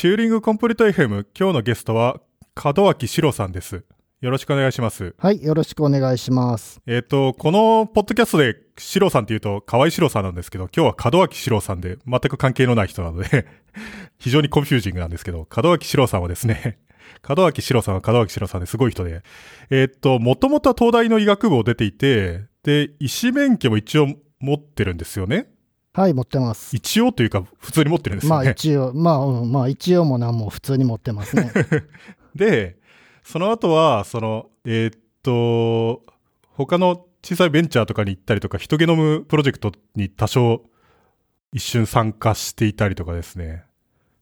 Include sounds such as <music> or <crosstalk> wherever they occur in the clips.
Turing Complete FM、今日のゲストは、門脇史郎さんです。よろしくお願いします。はい、よろしくお願いします。えっ、と、このポッドキャストで史郎さんって言うと、河合史郎さんなんですけど、今日は門脇史郎さんで、全く関係のない人なので、<laughs> 非常に confusing なんですけど、門脇史郎さんはですね、<laughs> 門脇史郎さんは門脇史郎さんですごい人で、えっ、と、もともとは東大の医学部を出ていて、で、医師免許も一応持ってるんですよね。はい、持ってます。一応というか、普通に持ってるんですまよね。あ一応、まあ、うんまあ一応も何も普通に持ってますね。<laughs> で、その後は、その、えーっと、他の小さいベンチャーとかに行ったりとか、ヒトゲノムプロジェクトに多少一瞬参加していたりとかですね。あ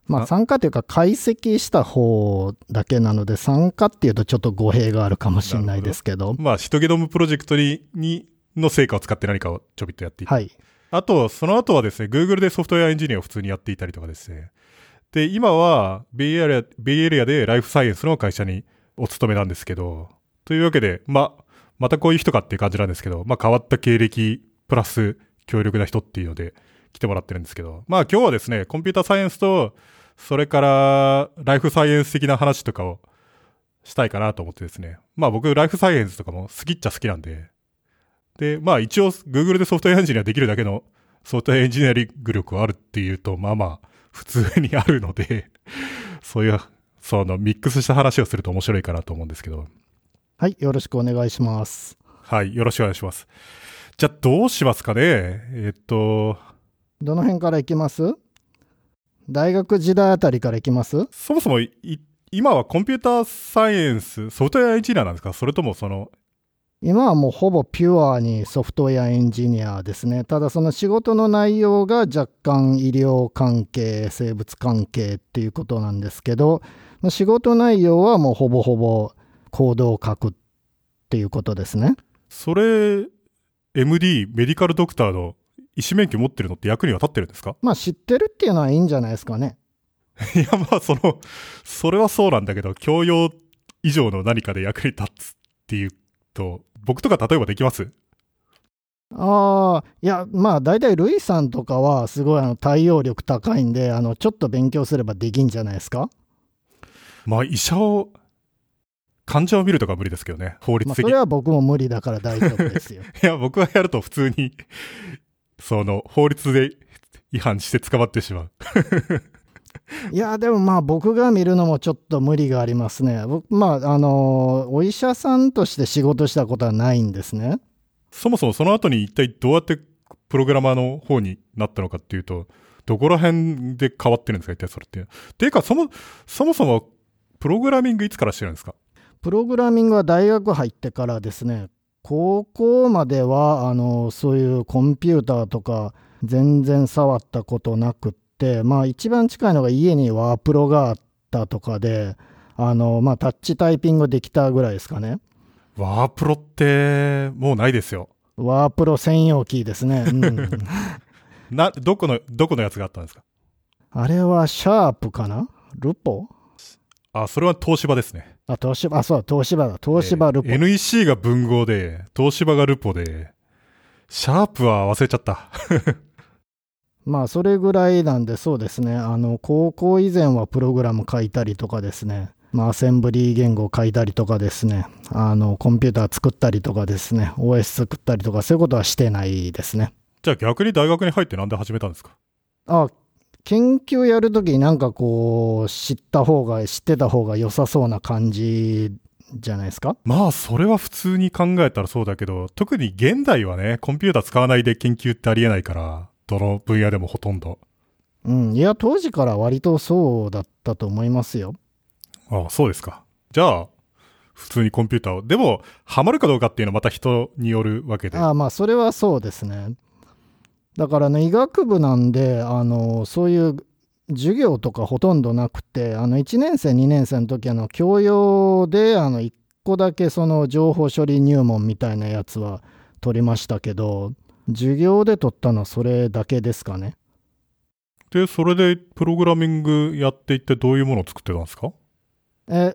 まあ参加というか解析した方だけなので、参加っていうとちょっと語弊があるかもしれないですけど。まあ、ヒトゲノムプロジェクトに、に、の成果を使って何かをちょびっとやっていた。はい。あと、その後はですね、Google でソフトウェアエンジニアを普通にやっていたりとかですね。で、今は、ベイエリア、ベイエリアでライフサイエンスの会社にお勤めなんですけど、というわけで、ま、またこういう人かっていう感じなんですけど、まあ変わった経歴、プラス強力な人っていうので来てもらってるんですけど、まあ今日はですね、コンピューターサイエンスと、それから、ライフサイエンス的な話とかをしたいかなと思ってですね。まあ僕、ライフサイエンスとかも好きっちゃ好きなんで、で、まあ一応 Google でソフトウェアエンジニアできるだけのソフトウェアエンジニアリング力はあるっていうと、まあまあ普通にあるので、<laughs> そういう、そのミックスした話をすると面白いかなと思うんですけど、はい、よろしくお願いします。はい、よろしくお願いします。じゃあどうしますかね？えっと、どの辺からいきます？大学時代あたりからいきます？そもそもい今はコンピューターサイエンス、ソフトウェアエンジニアなんですか？それともその、今はもうほぼピュアにソフトウェアエンジニアですね。ただその仕事の内容が若干医療関係、生物関係っていうことなんですけど、まあ仕事内容はもうほぼほぼコードを書くっていうことですね。それ、MD、メディカルドクターの医師免許持ってるのって役には立ってるんですか？まあ知ってるっていうのはいいんじゃないですかね。<laughs> いや、まあ、その、それはそうなんだけど、教養以上の何かで役に立つっていうと、僕とか例えばできます？ああ、いや、まあ大体ルイさんとかはすごいあの対応力高いんで、あのちょっと勉強すればできんじゃないですか？まあ、医者を、患者を見るとかは無理ですけどね、法律的に。まあそれは僕も無理だから大丈夫ですよ。<laughs> いや、僕はやると普通に、その、法律で違反して捕まってしまう。<laughs> いや、でもまあ僕が見るのもちょっと無理がありますね。僕、まあ、あの、お医者さんとして仕事したことはないんですね。そもそもその後に一体どうやってプログラマーの方になったのかっていうと、どこら辺で変わってるんですか一体それって。ていうか、そも、そもそも、プログラミングいつからしてるんですか？プログラミングは大学入ってからですね、高校までは、あの、そういうコンピューターとか全然触ったことなくって、まあ一番近いのが家にワープロがあったとかで、あの、まあタッチタイピングできたぐらいですかね。ワープロって、もうないですよ。ワープロ専用キーですね。うん、<laughs> な、どこの、どこのやつがあったんですか？あれはシャープかな？ルポ？あ、それは東芝ですね。あ、東芝、あ、そう、東芝だ。東芝ルポ。えー NEC が文豪で、東芝がルポで、シャープは忘れちゃった。まあ、それぐらいなんで、そうですね。あの、高校以前はプログラム書いたりとかですね。まあ、アセンブリー言語を書いたりとかですね。あの、コンピューター作ったりとかですね。OS 作ったりとか、そういうことはしてないですね。じゃあ逆に大学に入ってなんで始めたんですか？あ、研究やるときになんかこう、知った方が、知ってた方が良さそうな感じじゃないですか？まあ、それは普通に考えたらそうだけど、特に現代はね、コンピューター使わないで研究ってありえないから、どの分野でもほとんど。うん。いや、当時から割とそうだったと思いますよ。ああ、そうですか。じゃあ、普通にコンピューターを。でも、ハマるかどうかっていうのはまた人によるわけで。ああまあそれはそうですねだからね医学部なんであのそういう授業とかほとんどなくてあの1年生2年生の時あの教養であの1個だけその情報処理入門みたいなやつは取りましたけど授業で取ったのはそれだけですかねで、それでプログラミングやっていってどういうものを作ってたんですか？え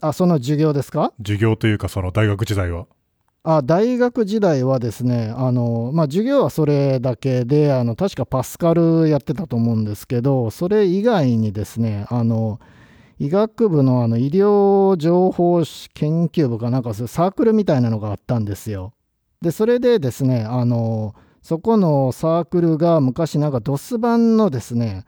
あその授業ですか？授業というかその大学時代は。あ大学時代はですねあの、まあ、授業はそれだけであの確かパスカルやってたと思うんですけどそれ以外にですねあの医学部のあの医療情報研究部かなんかそういうサークルみたいなのがあったんですよ。でそれでですねあのそこのサークルが昔なんか DOS 版のですね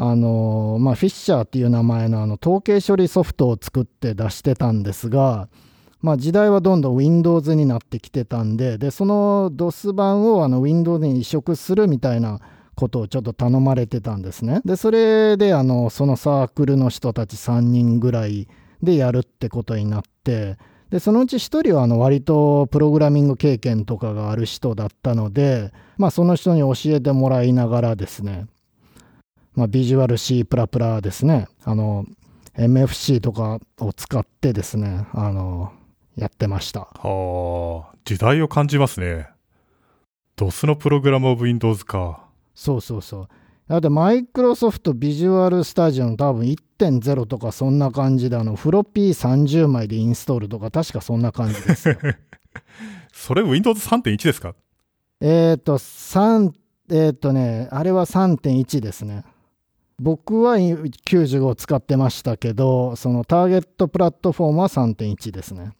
あのまあ、フィッシャーっていう名前のあの統計処理ソフトを作って出してたんですが、まあ、時代はどんどん Windows になってきてたんででその DOS 版をあの Windows に移植するみたいなことをちょっと頼まれてたんですね。でそれであのそのサークルの人たち3人ぐらいでやるってことになってでそのうち1人はあの割とプログラミング経験とかがある人だったので、まあ、その人に教えてもらいながらですねまあ、ビジュアル C++ ですね、あの、MFC とかを使ってですね、あの、やってました。はあ、時代を感じますね。DOS のプログラムオブ Windows か。そうそうそう。だってマイクロソフトビジュアルスタジオの多分1.0とかそんな感じで、あの、フロッピー30枚でインストールとか確かそんな感じですよ。<laughs> それ Windows 3.1ですか？えっ、と、3、えっ、ー、とね、あれは3.1ですね。僕は95を使ってましたけど、そのターゲットプラットフォームは3.1ですね。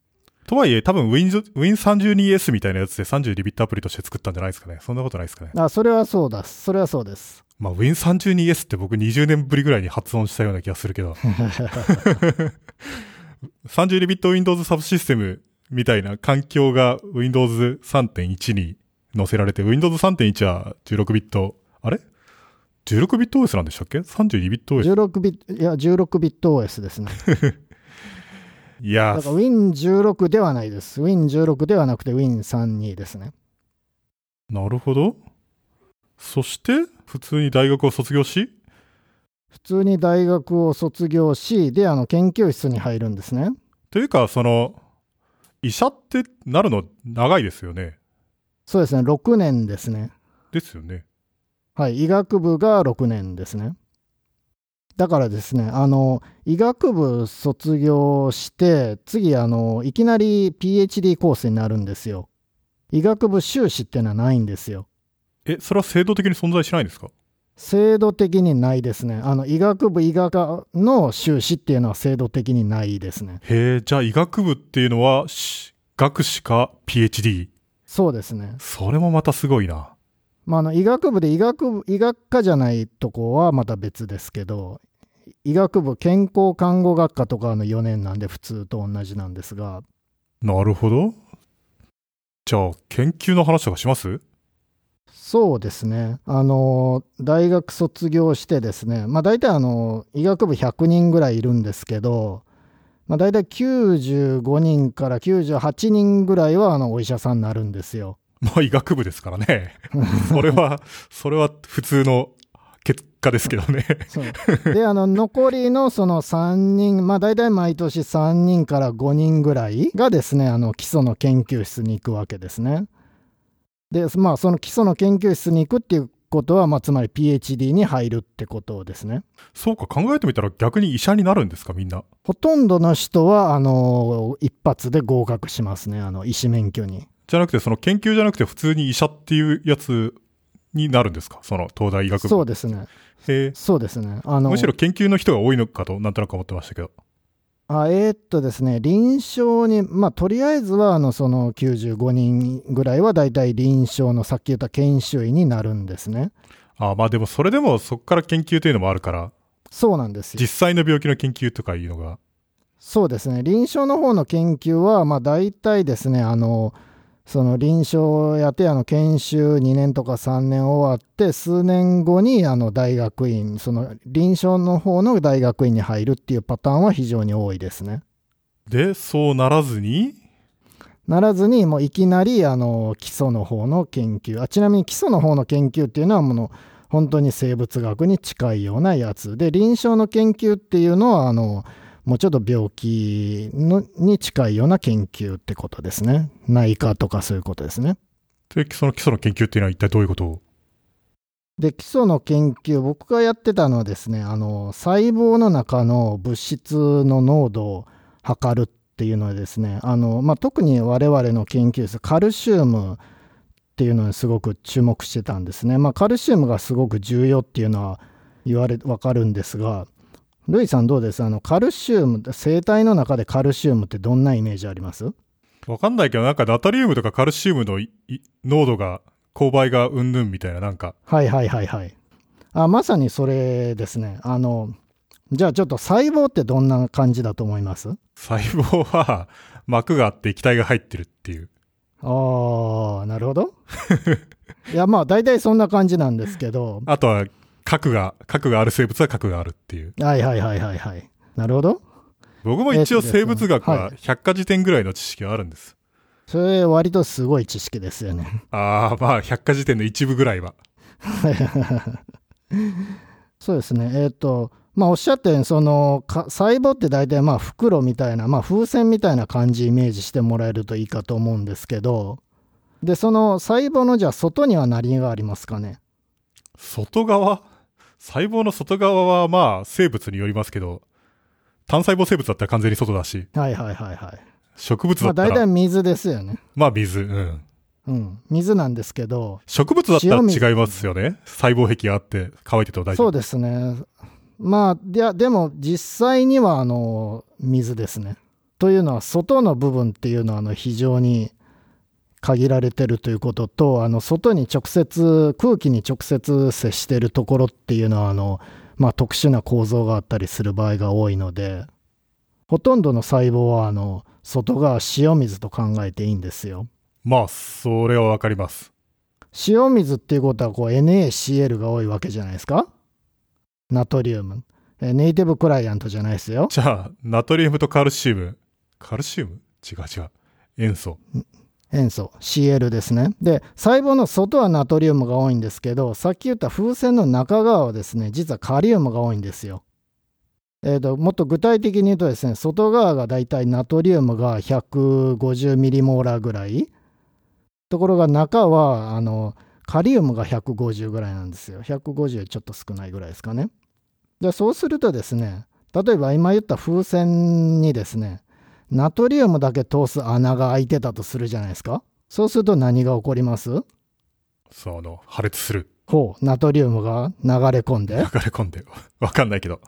とはいえ、多分 Win32S みたいなやつで32ビットアプリとして作ったんじゃないですかね。そんなことないですかね。あ、それはそうだ。それはそうです。まあ、Win32S って僕20年ぶりぐらいに発音したような気がするけど。<laughs> 32ビット Windows サブシステムみたいな環境が Windows 3.1に載せられて、Windows 3.1は16ビット、あれ？16ビット OS なんでしたっけ ?32 ビット OS? 16ビット、いや、16ビット OS ですね。<laughs> いやだから Win16 ではないです。Win16 ではなくて Win32 ですね。なるほど。そして、普通に大学を卒業し？普通に大学を卒業し、で、あの、研究室に入るんですね。というか、その、医者ってなるの長いですよね。そうですね、6年ですね。ですよね。はい、医学部が6年ですね。だからですね、あの、医学部卒業して、次、あの、いきなり PhD コースになるんですよ。医学部修士っていうのはないんですよ。え、それは制度的に存在しないんですか？制度的にないですね。あの、医学部医学科の修士っていうのは制度的にないですね。へえ、じゃあ医学部っていうのは、学士か PhD? そうですね。それもまたすごいな。まあ、あの医学部で医学部医学科じゃないとこはまた別ですけど医学部健康看護学科とかの4年なんで普通と同じなんですがなるほどじゃあ研究の話とかします？そうですねあの大学卒業してですねまあ大体あの医学部100人ぐらいいるんですけどまあ、大体95人から98人ぐらいはあのお医者さんになるんですよ。まあ医学部ですからね。<laughs> それは、それは普通の結果ですけどね。で、あの、残りのその3人、まあ大体毎年3人から5人ぐらいがですね、あの、基礎の研究室に行くわけですね。で、まあその基礎の研究室に行くっていうことは、まあ、つまり PhD に入るってことですね。そうか、考えてみたら逆に医者になるんですか、みんな。ほとんどの人は、あの、一発で合格しますね、あの、医師免許に。じゃなくて、その研究じゃなくて普通に医者っていうやつになるんですかその東大医学部。そうですね。へそうですね。あの、むしろ研究の人が多いのかと、なんとなく思ってましたけど。あえー、っとですね、臨床に、まあ、とりあえずは、あの、その95人ぐらいは大体臨床のさっき言った研修医になるんですね。あまあでもそれでもそこから研究というのもあるから。そうなんですよ。実際の病気の研究とかいうのが。そうですね。臨床の方の研究は、まあ大体ですね、あの、その臨床やってあの研修2年とか3年終わって数年後にあの大学院その臨床の方の大学院に入るっていうパターンは非常に多いですね。でそうならずに？ならずにもういきなりあの基礎の方の研究。あちなみに基礎の方の研究っていうのはもの本当に生物学に近いようなやつ。で臨床の研究っていうのはあのもうちょっと病気のに近いような研究ってことですね。内科とかそういうことですね。で、その基礎の研究っていうのは一体どういうこと？をで、基礎の研究、僕がやってたのはですね、あの、細胞の中の物質の濃度を測るっっていうのはですねあの、まあ、特に我々の研究室カルシウムっていうのにすごく注目してたんですね。まあ、カルシウムがすごく重要っていうのは言われ分かるんですがルイさんどうです？あのカルシウム生体の中でカルシウムってどんなイメージあります？わかんないけど、なんかナトリウムとかカルシウムの濃度が、勾配がうんぬんみたいな、なんか。はいはいはいはい。あ、まさにそれですね。あの、じゃあちょっと細胞ってどんな感じだと思います？細胞は <laughs> 膜があって液体が入ってるっていう。ああ、なるほど。いやまあ大体そんな感じなんですけど。あとは核が、核がある生物は核があるっていう。はいはいはいはいはい。なるほど。僕も一応生物学は百科事典ぐらいの知識はあるんです。それ割とすごい知識ですよね。ああ、まあ百科事典の一部ぐらいは。<laughs> そうですね。えっ、ー、と、まあおっしゃったように、その細胞って大体まあ袋みたいな、まあ風船みたいな感じイメージしてもらえるといいかと思うんですけど、で、その細胞のじゃあ外には何がありますかね？外側？細胞の外側はまあ生物によりますけど、単細胞生物だったら完全に外だし。はいはいはいはい。植物だったら。まあ大体水ですよね。まあ水、うん。うん。水なんですけど。植物だったら違いますよね。細胞壁があって乾いてても大丈夫。そうですね。まあ、いや、でも実際にはあの、水ですね。というのは、外の部分っていうのはあの非常に限られてるということと、あの外に直接、空気に直接接してるところっていうのは、あのまあ、特殊な構造があったりする場合が多いので、ほとんどの細胞はあの外側塩水と考えていいんですよ。まあ、それはわかります。塩水っていうことはこう NaCl が多いわけじゃないですか？ナトリウム。ネイティブクライアントじゃないですよ。じゃあ、ナトリウムとカルシウム。カルシウム？違う違う。塩素。塩素 Cl ですね。で細胞の外はナトリウムが多いんですけどさっき言った風船の中側はですね実はカリウムが多いんですよ。えーと、もっと具体的に言うとですね外側がだいたいナトリウムが150ミリモーラーぐらい。ところが中はあのカリウムが150ぐらいなんですよ。150ちょっと少ないぐらいですかね。でそうするとですね例えば今言った風船にですねナトリウムだけ通す穴が開いてたとするじゃないですか。そうすると何が起こります？その、破裂する。ほう、ナトリウムが流れ込んで。流れ込んで。<laughs> わかんないけど。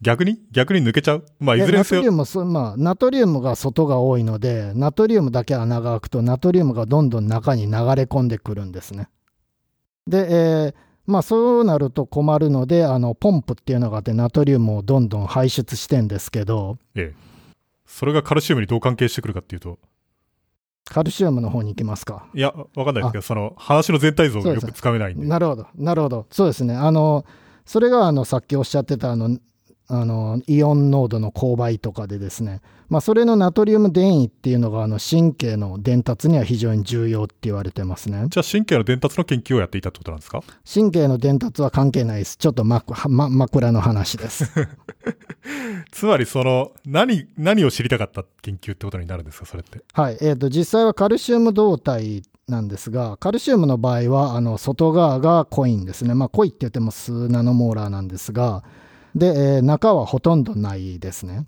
逆に？逆に抜けちゃう？まあ、いずれにせよ。ナトリウム、まあ、ナトリウムが外が多いので、ナトリウムだけ穴が開くと、ナトリウムがどんどん中に流れ込んでくるんですね。で、えー、まあ、そうなると困るので、あの、ポンプっていうのがあって、ナトリウムをどんどん排出してんですけど、ええ。それがカルシウムにどう関係してくるかっていうと。カルシウムの方に行きますか。いや、わかんないですけど、その話の全体像がよくつかめないんで。なるほど、なるほど。そうですね。あの、それがあのさっきおっしゃってたあのあのイオン濃度の勾配とかでですね、まあ、それのナトリウム電位っていうのがあの神経の伝達には非常に重要って言われてますね。じゃあ神経の伝達の研究をやっていたってことなんですか？神経の伝達は関係ないです。ちょっとま、ま、枕の話です。<laughs> つまりその何何を知りたかった研究ってことになるんですか？それって。はい。えーと、実際はカルシウム動態なんですがカルシウムの場合はあの外側が濃いんですね。まあ濃いって言っても数ナノモーラーなんですがで、えー、中はほとんどないですね。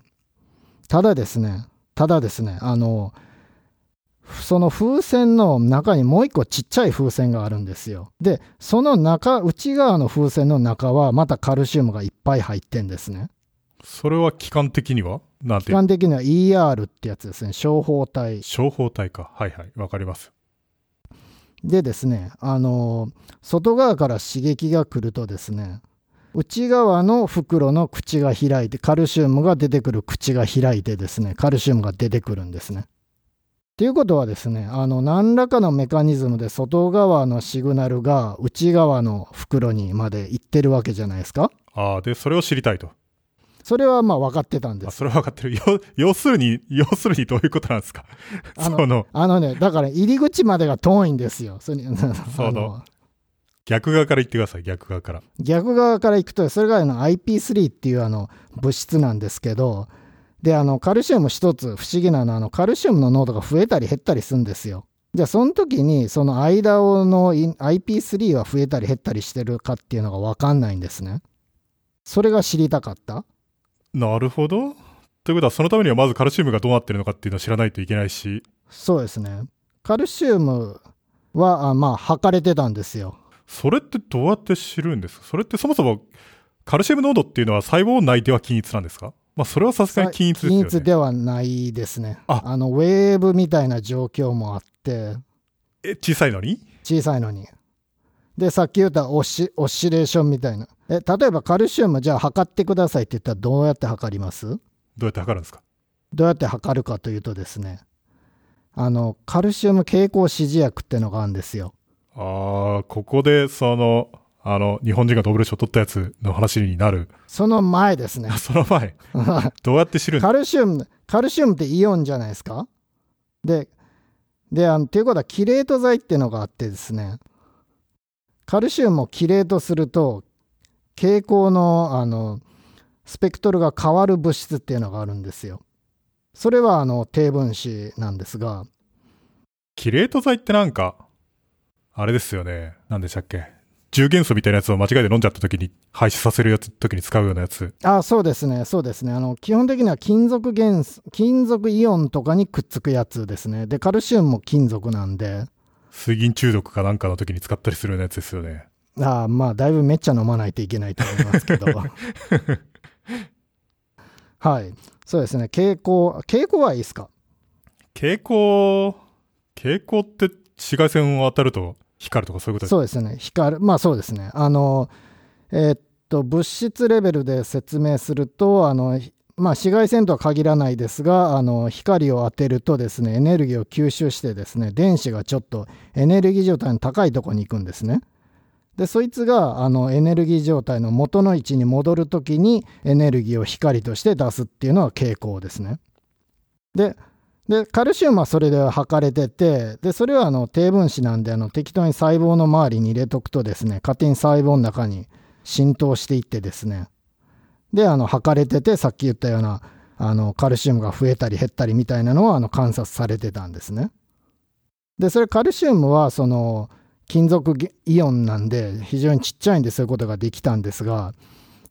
ただですね、ただですね、あの、その風船の中にもう一個ちっちゃい風船があるんですよ。で、その中、内側の風船の中はまたカルシウムがいっぱい入ってんですね。それは期間的には？なんて期間的には ER ってやつですね。小胞体。小胞体か。はいはい。わかります。でですね、あの、外側から刺激が来るとですね、内側の袋の口が開いて、カルシウムが出てくる口が開いてですね、カルシウムが出てくるんですね。ということはですね、あの、何らかのメカニズムで外側のシグナルが内側の袋にまで行ってるわけじゃないですか。ああ、で、それを知りたいと。それはまあ分かってたんです。それは分かってる。要するに、要するにどういうことなんですか？あの <laughs> あのね、だから入り口までが遠いんですよ。そ <laughs> の逆側から言ってください、逆側から。逆側から行くと、それがあの IP3 っていうあの物質なんですけど、で、あの、カルシウム一つ不思議なのは、あの、カルシウムの濃度が増えたり減ったりするんですよ。じゃあ、その時に、その間の IP3 は増えたり減ったりしてるかっていうのが分かんないんですね。それが知りたかった？なるほど。ということは、そのためにはまずカルシウムがどうなってるのかっていうのを知らないといけないし、そうですね。カルシウムは、あまあ、測れてたんですよ。それってどうやって知るんですか？それってそもそも、カルシウム濃度っていうのは細胞内では均一なんですか？まあ、それはさすがに均一ですよね。均一ではないですね。あの、ウェーブみたいな状況もあって、え、小さいのに？小さいのに。で、さっき言ったオシオシレーションみたいな。え、例えばカルシウムじゃあ測ってくださいって言ったらどうやって測ります？どうやって測るんですか？どうやって測るかというとですね、あの、カルシウム経口指示薬ってのがあるんですよ。ああ、ここで、その、あの、日本人がノーベル賞取ったやつの話になる。その前ですねあ。その前、<laughs> どうやって知るん？カルシウム、カルシウムってイオンじゃないですか？で、で、あの、っていうことは、キレート剤っていうのがあってですね、カルシウムをキレートすると、蛍光の、あの、スペクトルが変わる物質っていうのがあるんですよ。それは、あの、低分子なんですが、キレート剤ってなんか、あれですよね。なんでしたっけ？重元素みたいなやつを間違えて飲んじゃった時に排出させるやつ、時に使うようなやつ。あそうですね、そうですね。あの、基本的には金属元素、金属イオンとかにくっつくやつですね。で、カルシウムも金属なんで、水銀中毒かなんかの時に使ったりするようなやつですよね。ああまあだいぶめっちゃ飲まないといけないと思いますけど <laughs> はいそうですね蛍光蛍光はいいですか？蛍光、蛍光って紫外線を当たると光るとかそういうことですそうですね。光るまあそうですね。あのえーっと物質レベルで説明するとあのまあ紫外線とは限らないですがあの光を当てるとですねエネルギーを吸収してですね電子がちょっとエネルギー状態の高いところに行くんですね。でそいつがあのエネルギー状態の元の位置に戻るときにエネルギーを光として出すっていうのは蛍光ですね。ででカルシウムはそれで測れててでそれはあの低分子なんであの適当に細胞の周りに入れとくとですね勝手に細胞の中に浸透していってですねであの測れててさっき言ったようなあのカルシウムが増えたり減ったりみたいなのはあの観察されてたんですね。でそれカルシウムはその金属イオンなんで非常にちっちゃいんでそういうことができたんですが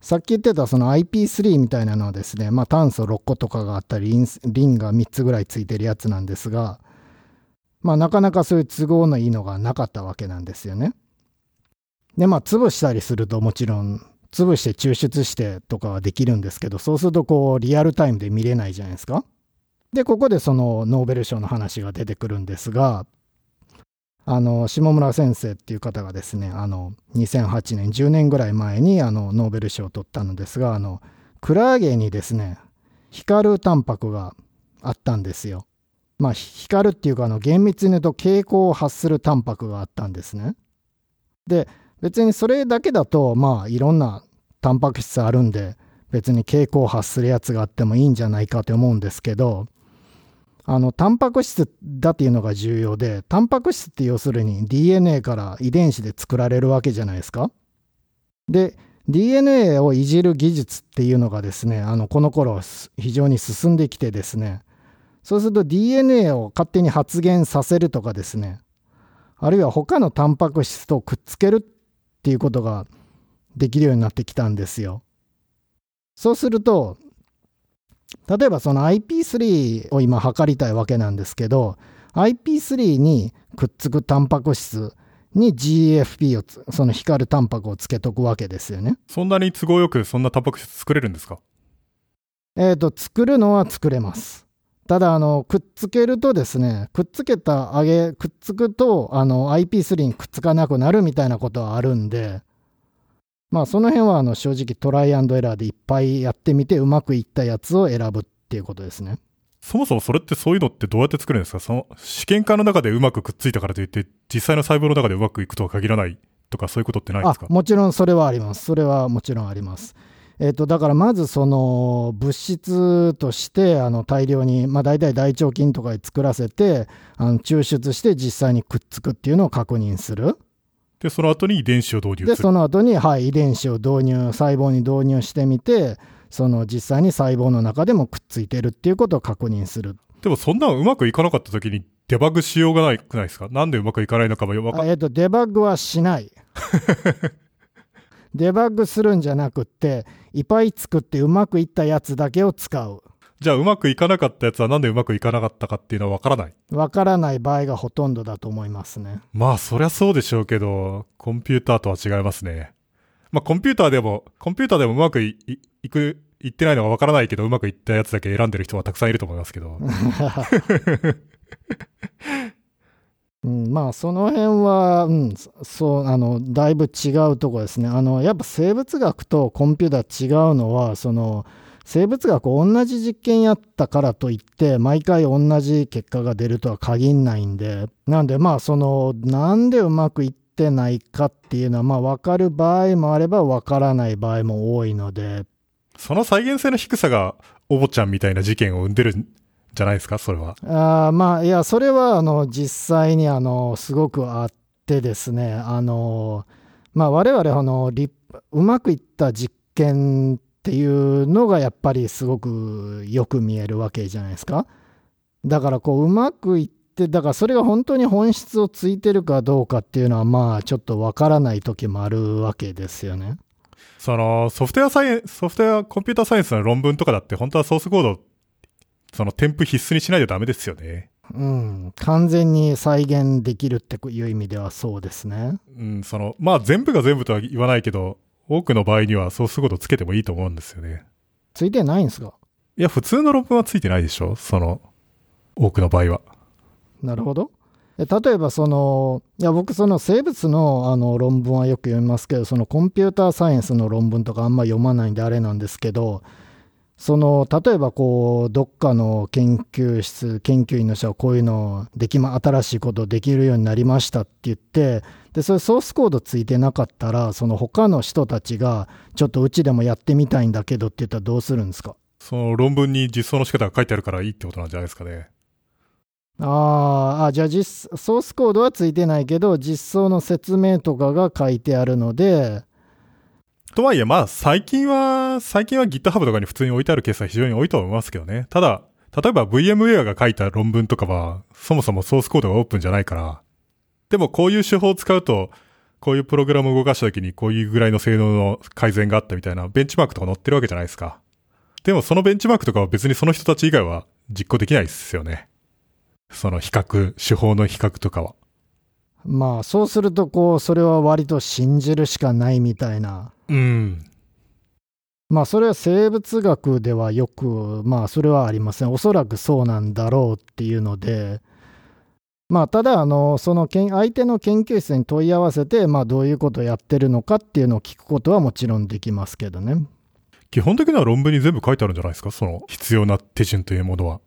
さっき言ってたその IP3 みたいなのはですね、まあ、炭素6個とかがあったりリンリンが3つぐらいついてるやつなんですが、まあ、なかなかそういう都合のいいのがなかったわけなんですよね。でまあ潰したりするともちろん潰して抽出してとかはできるんですけどそうするとこうリアルタイムで見れないじゃないですか。でここでそのノーベル賞の話が出てくるんですがあの下村先生っていう方がですねあの2008年10年ぐらい前にあのノーベル賞を取ったのですがあのクラゲにですね光るタンパクがあったんですよ。まあ光るっていうかあの厳密に言うと蛍光を発するタンパクがあったんですね。で別にそれだけだとまあいろんなタンパク質あるんで別に蛍光を発するやつがあってもいいんじゃないかと思うんですけどあのタンパク質だっていうのが重要でタンパク質って要するに DNA から遺伝子で作られるわけじゃないですか。で DNA をいじる技術っていうのがですねあのこの頃非常に進んできてですねそうすると DNA を勝手に発現させるとかですねあるいは他のタンパク質とくっつけるっていうことができるようになってきたんですよ。そうすると例えばその IP3 を今測りたいわけなんですけど IP3 にくっつくタンパク質に GFP をその光るタンパクをつけとくわけですよね。そんなに都合よくそんなタンパク質作れるんですか？えっ、と作るのは作れます。ただあのくっつけるとですねくっつけた上げくっつくとあの IP3 にくっつかなくなるみたいなことはあるんでまあその辺はあの正直トライアンドエラーでいっぱいやってみてうまくいったやつを選ぶっていうことですね。そもそもそれってそういうのってどうやって作るんですか？その試験管の中でうまくくっついたからといって実際の細胞の中でうまくいくとは限らないとかそういうことってないんですか？あもちろんそれはあります。それはもちろんあります。えっとだからまずその物質としてあの大量に、まあ、大体大腸菌とかで作らせてあの抽出して実際にくっつくっていうのを確認する。で、その後に遺伝子を導入で。その後にはい遺伝子を導入細胞に導入してみてその実際に細胞の中でもくっついてるっていうことを確認する。でもそんなのうまくいかなかった時にデバッグしようがないくないですか？なんでうまくいかないのかもよわかあえっとデバッグはしない。<laughs> デバッグするんじゃなくっていっぱい作ってうまくいったやつだけを使う。じゃあうまくいかなかったやつはなんでうまくいかなかったかっていうのはわからない？わからない場合がほとんどだと思いますね。まあそりゃそうでしょうけど、コンピューターとは違いますね。まあコンピューターでも、コンピューターでもうまくいいいく、いってないのがわからないけど、うまくいったやつだけ選んでる人はたくさんいると思いますけど。うん、まあその辺は、うん、そそうあのだいぶ違うところですねあのやっぱ生物学とコンピューター違うのはその生物学同じ実験やったからといって毎回同じ結果が出るとは限んないんで。なんでまあそのなんでうまくいってないかっていうのはまあ分かる場合もあれば分からない場合も多いので。その再現性の低さが、おぼちゃんみたいな事件を生んでるんじゃないですか、それは。あーまあいやそれはあの実際にあのすごくあってですねあのまあ我々あの立うまくいった実験っていうのがやっぱりすごくよく見えるわけじゃないですか。だからこううまくいってだからそれが本当に本質をついてるかどうかっていうのはまあちょっとわからない時もあるわけですよね。その、ソフトウェアサイエンソフトウェアコンピューターサイエンスの論文とかだって、本当はソースコード、その添付必須にしないとダメですよね。うん。完全に再現できるっていう意味ではそうですね。うん、その、まあ全部が全部とは言わないけど、多くの場合にはソースコードつけてもいいと思うんですよね。ついてないんですか？いや、普通の論文はついてないでしょその、多くの場合は。なるほど。え例えばそのいや僕その生物のあの論文はよく読みますけどそのコンピューターサイエンスの論文とかあんま読まないんであれなんですけどその例えばこうどっかの研究室研究員の人はこういうのできま新しいことできるようになりましたって言ってでそれソースコードついてなかったらその他の人たちがちょっとうちでもやってみたいんだけどって言ったらどうするんですか？その論文に実装の仕方が書いてあるからいいってことなんじゃないですかね。あーあ、じゃあ実、ソースコードはついてないけど、実装の説明とかが書いてあるので、とはいえ、まあ、最近は、最近は GitHub とかに普通に置いてあるケースは非常に多いと思いますけどね。ただ、例えば VMware が書いた論文とかは、そもそもソースコードがオープンじゃないから、でもこういう手法を使うと、こういうプログラムを動かした時にこういうぐらいの性能の改善があったみたいなベンチマークとか載ってるわけじゃないですか。でもそのベンチマークとかは別にその人たち以外は実行できないですよね。その比較、手法の比較とかは。まあ、そうすると、こう、それは割と信じるしかないみたいな。うん。まあ、それは生物学ではよく、まあ、それはありません。おそらくそうなんだろうっていうので、まあ、ただ、あの、その相手の研究室に問い合わせて、まあ、どういうことをやってるのかっていうのを聞くことはもちろんできますけどね。基本的には論文に全部書いてあるんじゃないですか？その必要な手順というものは。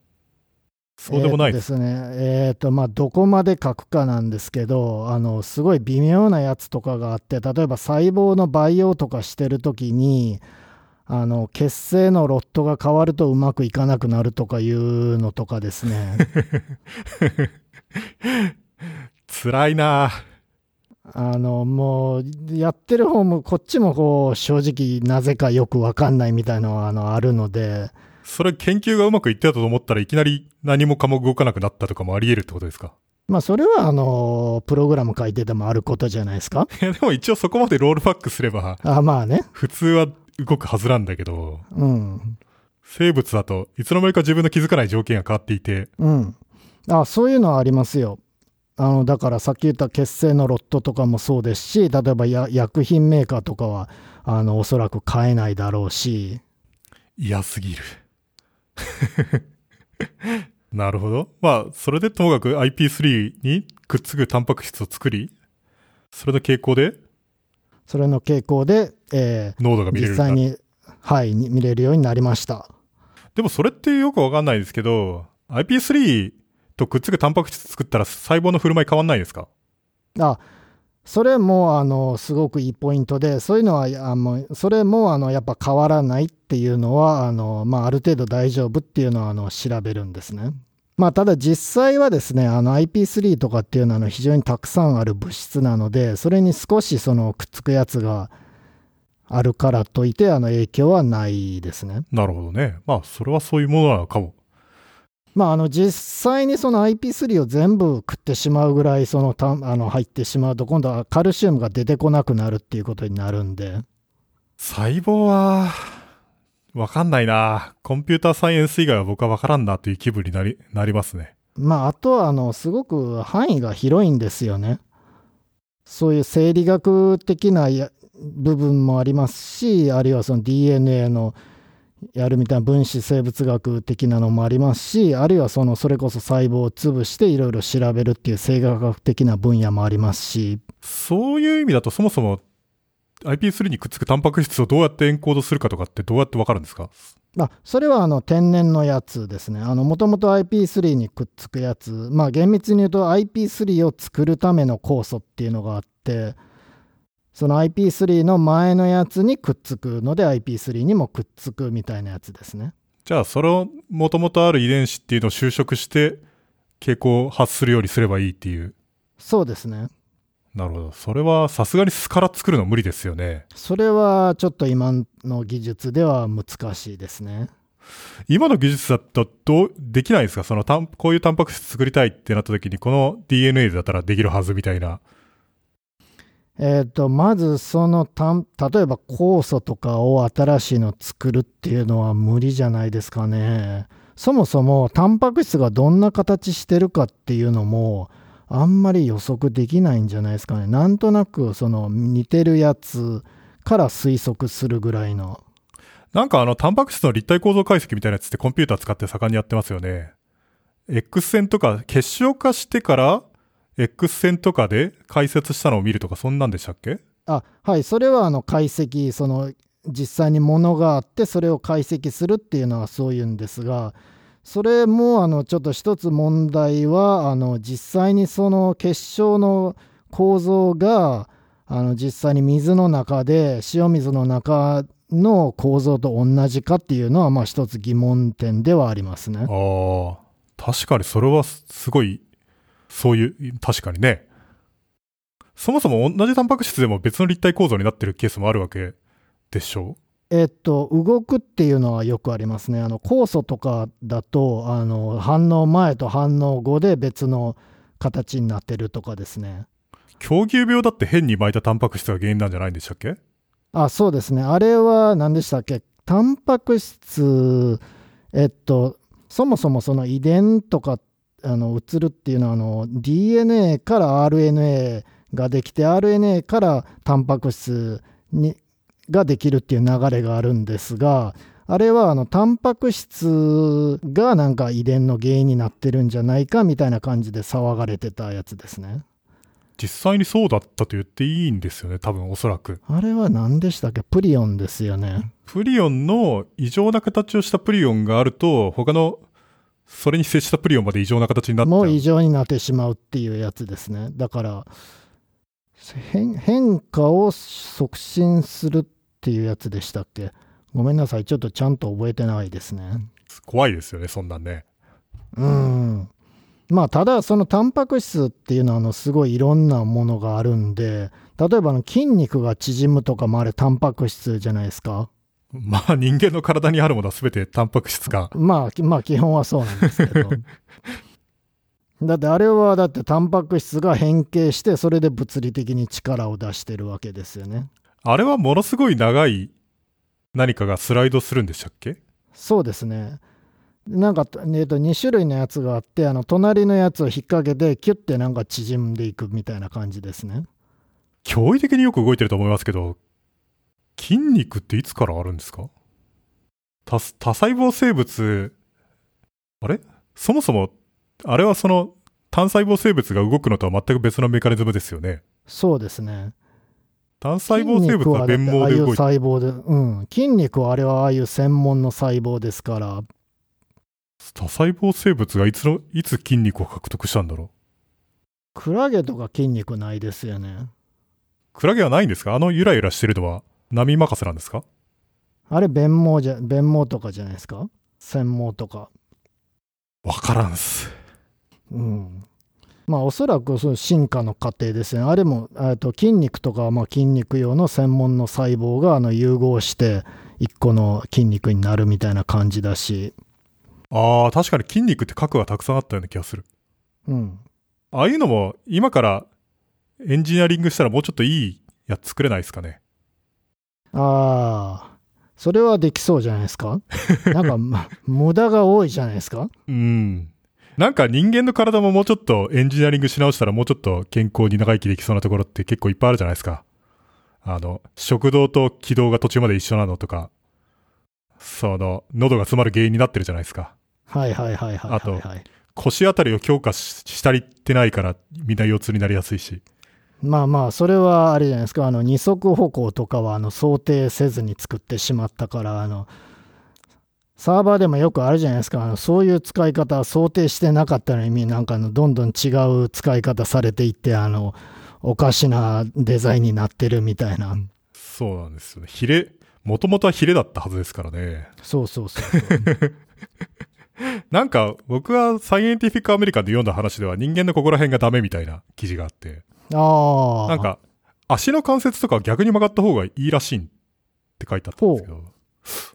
そうでもないですね。えっ、と、まあ、どこまで書くかなんですけど、あの、すごい微妙なやつとかがあって、例えば細胞の培養とかしてるときに、あの、血清のロットが変わるとうまくいかなくなるとかいうのとかですね。<laughs> <laughs> 辛いなあの、もう、やってる方も、こっちもこう、正直、なぜかよくわかんないみたいなのは、あの、あるので、それ研究がうまくいってたと思ったらいきなり何もかも動かなくなったとかもあり得るってことですか？まあ、それは、あの、プログラム書いててもあることじゃないですか。いやでも一応そこまでロールバックすればあまあね。普通は動くはずなんだけど、うん。生物だといつの間にか自分の気づかない条件が変わっていて、うん。あ、そういうのはありますよ。あの、だからさっき言った血清のロットとかもそうですし、例えばや薬品メーカーとかは、あの、おそらく買えないだろうし、嫌すぎる。<laughs> なるほど。まあ、それでともかく IP3 にくっつくタンパク質を作り、それの傾向でそれの傾向で、えー濃度が見れる実際に、はい、に見れるようになりました。でもそれってよくわかんないですけど、IP3 とくっつくタンパク質作ったら細胞の振る舞い変わんないですか？あ、それも、あの、すごくいいポイントで、そういうのは、あのそれも、あの、やっぱ変わらないっていうのは、あの、まあ、ある程度大丈夫っていうのは、あの、調べるんですね。まあ、ただ実際はですね、あの IP3 とかっていうのはあの非常にたくさんある物質なので、それに少しそのくっつくやつがあるからといって、あの影響はないですね。なるほどね。まあ、それはそういうものなのかも。まあ、あの実際にその IP3 を全部食ってしまうぐらいそのたあの入ってしまうと、今度はカルシウムが出てこなくなるっていうことになるんで、細胞は、わかんないなコンピューターサイエンス以外は僕はわからんなという気分になり、なりますね。まあ、あとは、あの、すごく範囲が広いんですよね。そういう生理学的なや部分もありますし、あるいはその DNA のやるみたいな分子生物学的なのもありますし、あるいはそのそれこそ細胞を潰していろいろ調べるっていう生学的な分野もありますし、そういう意味だとそもそも IP3 にくっつくタンパク質をどうやってエンコードするかとかってどうやってわかるんですか？あそれはあの天然のやつですね。もともと IP3 にくっつくやつ、まあ厳密に言うと IP3 を作るための酵素っていうのがあって、その IP3 の前のやつにくっつくので IP3 にもくっつくみたいなやつですね。じゃあそれをもともとある遺伝子っていうのを修飾して傾向を発するようにすればいいっていう。そうですね。なるほど。それはさすがに巣から作るの無理ですよね。それはちょっと今の技術では難しいですね。今の技術だとどう、できないですか？そのたん、こういうタンパク質作りたいってなった時に、この DNA だったらできるはずみたいな。えっ、と、まずそのた、例えば酵素とかを新しいの作るっていうのは無理じゃないですかね。そもそもタンパク質がどんな形してるかっていうのも、あんまり予測できないんじゃないですかね。なんとなくその似てるやつから推測するぐらいの。なんかあの、タンパク質の立体構造解析みたいなやつってコンピューター使って盛んにやってますよね。X 線とか結晶化してから X 線とかで解説したのを見るとかそんなんでしたっけ？あ、はい。それはあの解析、その実際に物があってそれを解析するっていうのはそういうんですが、それもあのちょっと一つ問題はあの実際にその結晶の構造があの実際に水の中で塩水の中の構造と同じかっていうのはまあ一つ疑問点ではありますね。ああ、確かにそれはすごい、そういう、確かにね。そもそも同じタンパク質でも別の立体構造になってるケースもあるわけでしょ？うえっと、動くっていうのはよくありますね。あの酵素とかだとあの反応前と反応後で別の形になってるとかですね。狂牛病だって変に巻いたタンパク質が原因なんじゃないんでしたっけ？あ、そうですね。あれは何でしたっけ？タンパク質、えっと、そもそもその遺伝とかあの移るっていうのはあの DNA から RNA ができて RNA からタンパク質にができるっていう流れがあるんですがあれはあのタンパク質がなんか遺伝の原因になってるんじゃないかみたいな感じで騒がれてたやつですね。実際にそうだったと言っていいんですよね、多分おそらく。あれは何でしたっけ？プリオンですよね。プリオンの異常な形をしたプリオンがあると、他のそれに接したプリオンまで異常な形になっちゃう。もう異常になってしまうっていうやつですね。だから、変変化を促進するっていうやつでしたっけ？ごめんなさい。ちょっとちゃんと覚えてないですね。怖いですよね、そんなんね。うん。まあ、ただ、そのタンパク質っていうのは、あの、すごいいろんなものがあるんで、例えば筋肉が縮むとかもあれタンパク質じゃないですか。<laughs> まあ人間の体にあるものは全てタンパク質か。まあ、きまあ基本はそうなんですけど。<laughs> だってあれはだってタンパク質が変形してそれで物理的に力を出してるわけですよね。あれはものすごい長い何かがスライドするんでしたっけ？そうですね。なんか、えー、と2種類のやつがあってあの隣のやつを引っ掛けてキュッてなんか縮んでいくみたいな感じですね。驚異的によく動いてると思いますけど、筋肉っていつからあるんですか？多多細胞生物、あれ？そもそも、あれはその単細胞生物が動くのとは全く別のメカニズムですよね。そうですね。単細胞生物は弁毛で動いてああいう細胞で、うん。筋肉はあれはああいう専門の細胞ですから、多細胞生物がいつの、いつ筋肉を獲得したんだろクラゲとか筋肉ないですよね。うクラゲはないんですか？あのゆらゆらしてるのは波任せなんですか？あれ弁毛じゃ、弁毛とかじゃないですか？繊毛とか。わからんっす。うん。まあおそらくその進化の過程ですね。あれも、えっと筋肉とかはまあ筋肉用の専門の細胞があの融合して一個の筋肉になるみたいな感じだし、ああ、確かに筋肉って核がたくさんあったような気がする。うん。ああいうのも今からエンジニアリングしたらもうちょっといいやつ作れないですかね？ああ、それはできそうじゃないですか？<laughs> なんか、ま、無駄が多いじゃないですか？うん。なんか人間の体ももうちょっとエンジニアリングし直したらもうちょっと健康に長生きできそうなところって結構いっぱいあるじゃないですか。あの、食道と気道が途中まで一緒なのとか、その、喉が詰まる原因になってるじゃないですか。はいはいはいはいあとはい、はい。腰あたりを強化ししたりってないからみんな腰痛になりやすいし。まあまあ、それはあれじゃないですか、あの二足歩行とかはあの想定せずに作ってしまったから、あのサーバーでもよくあるじゃないですか、あのそういう使い方は想定してなかったのに、なんかあのどんどん違う使い方されていって、あのおかしなデザインになってるみたいな、そうなんですよね。ヒレ、もともとはヒレだったはずですからね。そうそうそうそう。<laughs> なんか僕がサイエンティフィックアメリカンで読んだ話では人間のここら辺がダメみたいな記事があって、ああ、なんか足の関節とかは逆に曲がった方がいいらしいって書いてあったんですけど、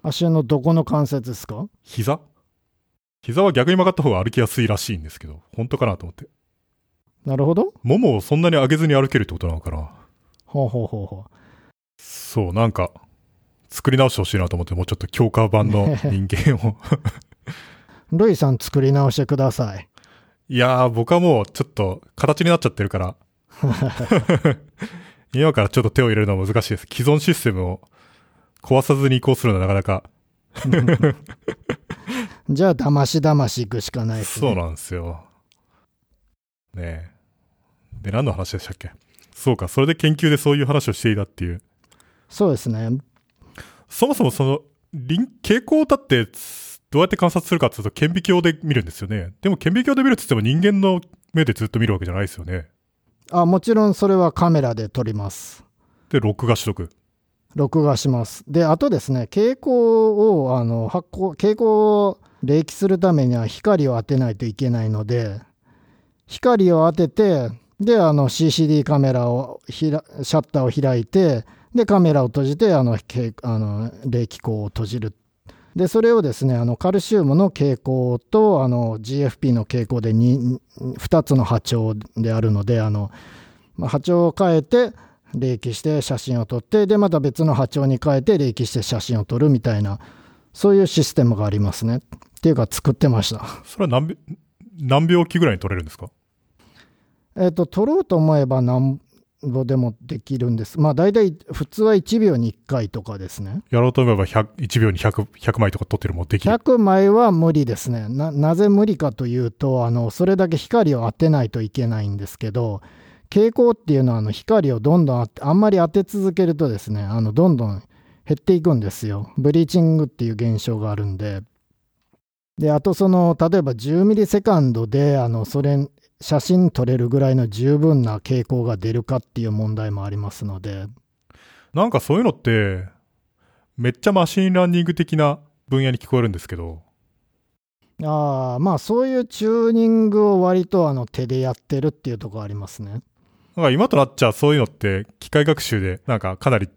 足のどこの関節ですか？膝？膝は逆に曲がった方が歩きやすいらしいんですけど、本当かなと思って。なるほど。ももをそんなに上げずに歩けるってことなのかな？ほうほうほうほう。そう、なんか、作り直してほしいなと思って、もうちょっと強化版の <laughs> 人間を。<laughs> ルイさん作り直してください。いやー、僕はもうちょっと形になっちゃってるから、<laughs> 今からちょっと手を入れるのは難しいです。既存システムを壊さずに移行するのはなかなか、<laughs> じゃあ、だましだまし行くしかないですね。そうなんですよ。ねえ。で、何の話でしたっけ？そうか、それで研究でそういう話をしていたっていう。そうですね。そもそもその、臨傾向だって、どうやって観察するかっていうと、顕微鏡で見るんですよね。でも顕微鏡で見るって言っても人間の目でずっと見るわけじゃないですよね。あもちろんそれはカメラで撮ります。で、録画しとく。録画します。で、あとですね、蛍光を、あの、発光、蛍光を冷気するためには光を当てないといけないので、光を当てて、で、あの、CCD カメラをひら、シャッターを開いて、で、カメラを閉じて、あの、けあの冷気口を閉じる。で、それをですね、あの、カルシウムの蛍光と、あの、GFP の蛍光で 2, 2つの波長であるので、あの、まあ波長を変えて、冷気して写真を撮ってでまた別の波長に変えて冷気して写真を撮るみたいなそういうシステムがありますね。っていうか作ってました。それは何秒、何秒期ぐらいに撮れるんですか？えっ、と撮ろうと思えば何ぼでもできるんです。まあ大体普通は1秒に1回とかですね。やろうと思えば100 1秒に 100, 100枚とか撮ってるもんできる。100枚は無理ですね。ななぜ無理かというとあのそれだけ光を当てないといけないんですけど蛍光っていうのはあの光をどんどんああんまり当て続けるとですねあのどんどん減っていくんですよ。 bleaching っていう現象があるんで。であとその例えば10 millisecond であのそれ写真撮れるぐらいの十分な蛍光が出るかっていう問題もありますので。なんかそういうのって、めっちゃ machine learning 的な分野に聞こえるんですけど、ああまあそういうチューニングを割とあの手でやってるっていうところありますね。なんか今となっちゃそういうのって機械学習でなんかかなり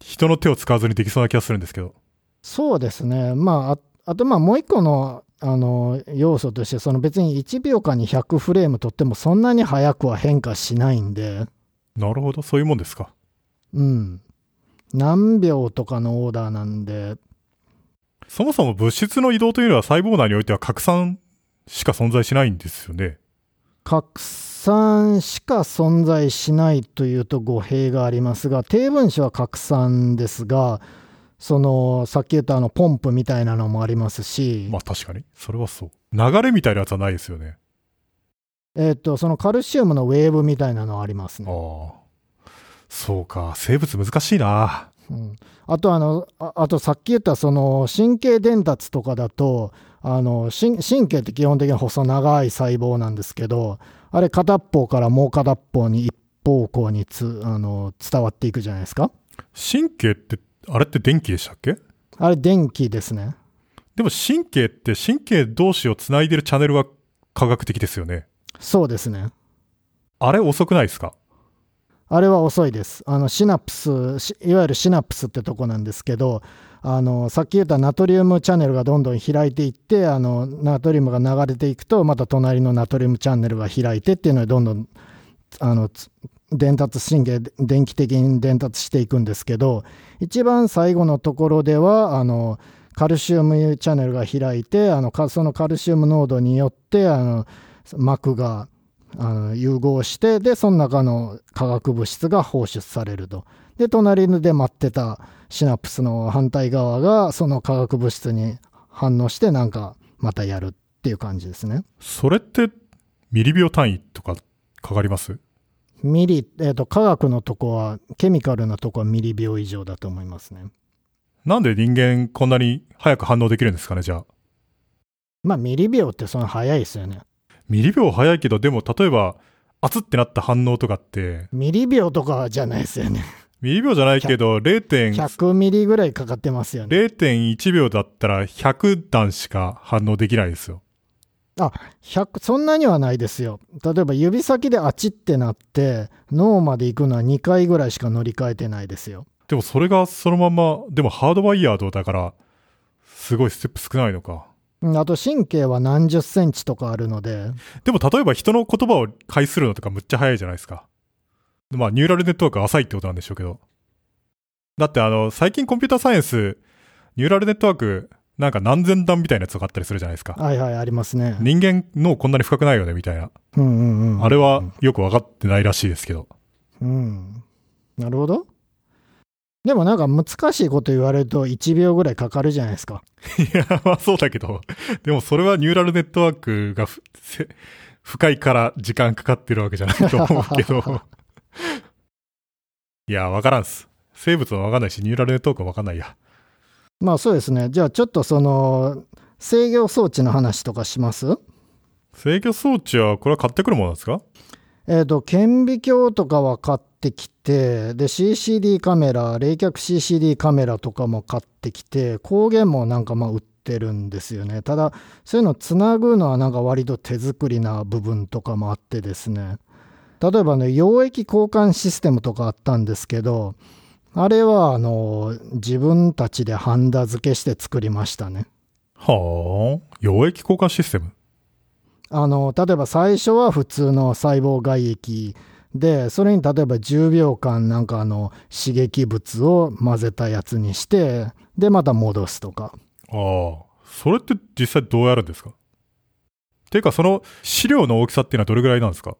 人の手を使わずにできそうな気がするんですけど。そうですね、まあ、ああとまあもう一個のあの要素として、その別に1秒間に100フレームとっても、そんなに速くは変化しないんで、なるほど、そういうもんですか。うん、何秒とかのオーダーなんで、そもそも物質の移動というのは細胞内においては拡散しか存在しないんですよね。拡散しか存在しないというと語弊がありますが、低分子は拡散ですが、そのさっき言ったあのポンプみたいなのもありますし、まあ確かに。それはそう。流れみたいなやつはないですよね。えっとそのカルシウムのウェーブみたいなのありますね。ああ。そうか。生物難しいな。うん、あとあのああとさっき言ったその神経伝達とかだとあの神神経って基本的に細長い細胞なんですけどあれ片っ方からもう片っ方に一方向につあの伝わっていくじゃないですか神経って、あれって電気でしたっけ？あれ電気ですね。でも神経って神経同士をつないでるチャンネルは科学的ですよね。そうですね。あれ遅くないですか？あれは遅いです。あのシナプスしいわゆるシナプスってとこなんですけどあのさっき言ったナトリウムチャンネルがどんどん開いていってあのナトリウムが流れていくとまた隣のナトリウムチャンネルが開いてっていうのでどんどんあのつ伝達神経電気的に伝達していくんですけど一番最後のところではあのカルシウムチャンネルが開いてあのそのカルシウム濃度によってあの膜があの融合してでその中の化学物質が放出されると。で隣で待ってたシナプスの反対側がその化学物質に反応してなんかまたやるっていう感じですね。それってミリ秒単位とかかかります？ミリ、えーと、科学のとこはケミカルなとこはミリ秒以上だと思いますね。なんで人間こんなに早く反応できるんですかねじゃあ。まあミリ秒ってその早いですよね。ミリ秒早いけどでも例えば熱ってなった反応とかって。ミリ秒とかじゃないですよね。ミリ秒じゃないけど0.100ミリぐらいかかってますよね。0.1秒だったら100段しか反応できないですよあ、100、そんなにはないですよ。例えば指先であちってなって、脳まで行くのは2回ぐらいしか乗り換えてないですよ。でもそれがそのまま、でもハードワイヤードだから、すごいステップ少ないのか。あと神経は何十センチとかあるので。でも例えば人の言葉を介するのとかむっちゃ早いじゃないですか。まあニューラルネットワーク浅いってことなんでしょうけど。だってあの、最近コンピューターサイエンス、ニューラルネットワークなんか何千段みたいなやつがあったりするじゃないですか。はいはい、ありますね。人間のこんなに深くないよね、みたいな。うんうんうん。あれはよく分かってないらしいですけど。うん。なるほど。でもなんか難しいこと言われると1秒ぐらいかかるじゃないですか。<laughs> いや、まあそうだけど、でもそれはニューラルネットワークが深いから時間かかってるわけじゃないと思うけど。<laughs> いや、わからんす。生物はわかんないし、ニューラルネットワークはわかんないや。まあそうですね。じゃあちょっとその制御装置の話とかします？制御装置はこれは買ってくるものなんですか？えっ、ー、と、顕微鏡とかは買ってきて、で、CCD カメラ、冷却 CCD カメラとかも買ってきて、光源もなんかまあ売ってるんですよね。ただ、そういうのつなぐのはなんか割と手作りな部分とかもあってですね。例えばね、溶液交換システムとかあったんですけど、あれは、あの、自分たちでハンダ付けして作りましたね。はあ、溶液交換システム？あの、例えば最初は普通の細胞外液で、それに例えば10秒間なんかあの刺激物を混ぜたやつにして、で、また戻すとか。ああ、それって実際どうやるんですか？ていうか、その資料の大きさっていうのはどれぐらいなんですか？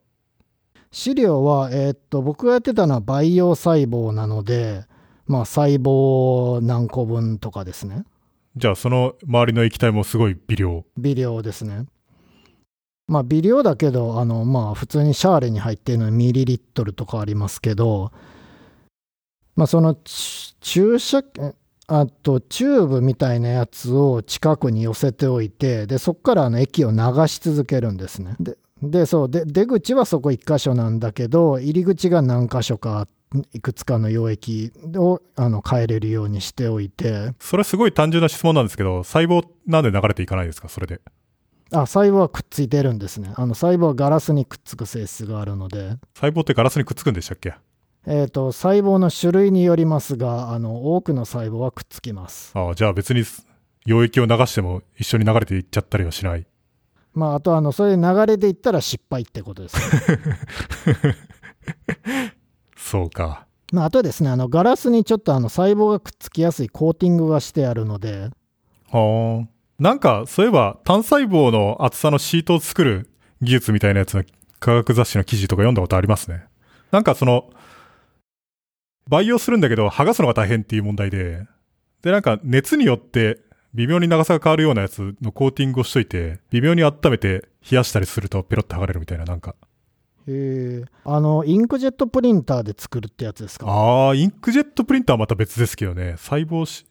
資料は、えー、っと、僕がやってたのは培養細胞なので、まあ、細胞何個分とかですね。じゃあ、その周りの液体もすごい微量微量ですね。まあ、微量だけど、あの、まあ、普通にシャーレに入っているのはミリリットルとかありますけど、まあ、その注射、あと、チューブみたいなやつを近くに寄せておいて、で、そこからあの液を流し続けるんですね。で、でそうで出口はそこ1箇所なんだけど入り口が何箇所かいくつかの溶液をあの変えれるようにしておいて。それすごい単純な質問なんですけど細胞なんで流れていかないですか？それで。あ細胞はくっついてるんですね。あの細胞はガラスにくっつく性質があるので。細胞ってガラスにくっつくんでしたっけ？えーと、細胞の種類によりますがあの多くの細胞はくっつきます。ああじゃあ別に溶液を流しても一緒に流れていっちゃったりはしないまあ、あとあの、それ流れでいったら失敗ってことです、そうか。まあ、あとですね、あの、ガラスにちょっとあの、細胞がくっつきやすいコーティングがしてあるので。はあ。なんか、そういえば、単細胞の厚さのシートを作る技術みたいなやつの科学雑誌の記事とか読んだことありますね。なんかその、培養するんだけど、剥がすのが大変っていう問題で、で、なんか熱によって微妙に長さが変わるようなやつのコーティングをしといて、微妙に温めて冷やしたりするとペロッと剥がれるみたいな、なんか。へえ。あの、インクジェットプリンターで作るってやつですか？ああ、インクジェットプリンターはまた別ですけどね。細胞し、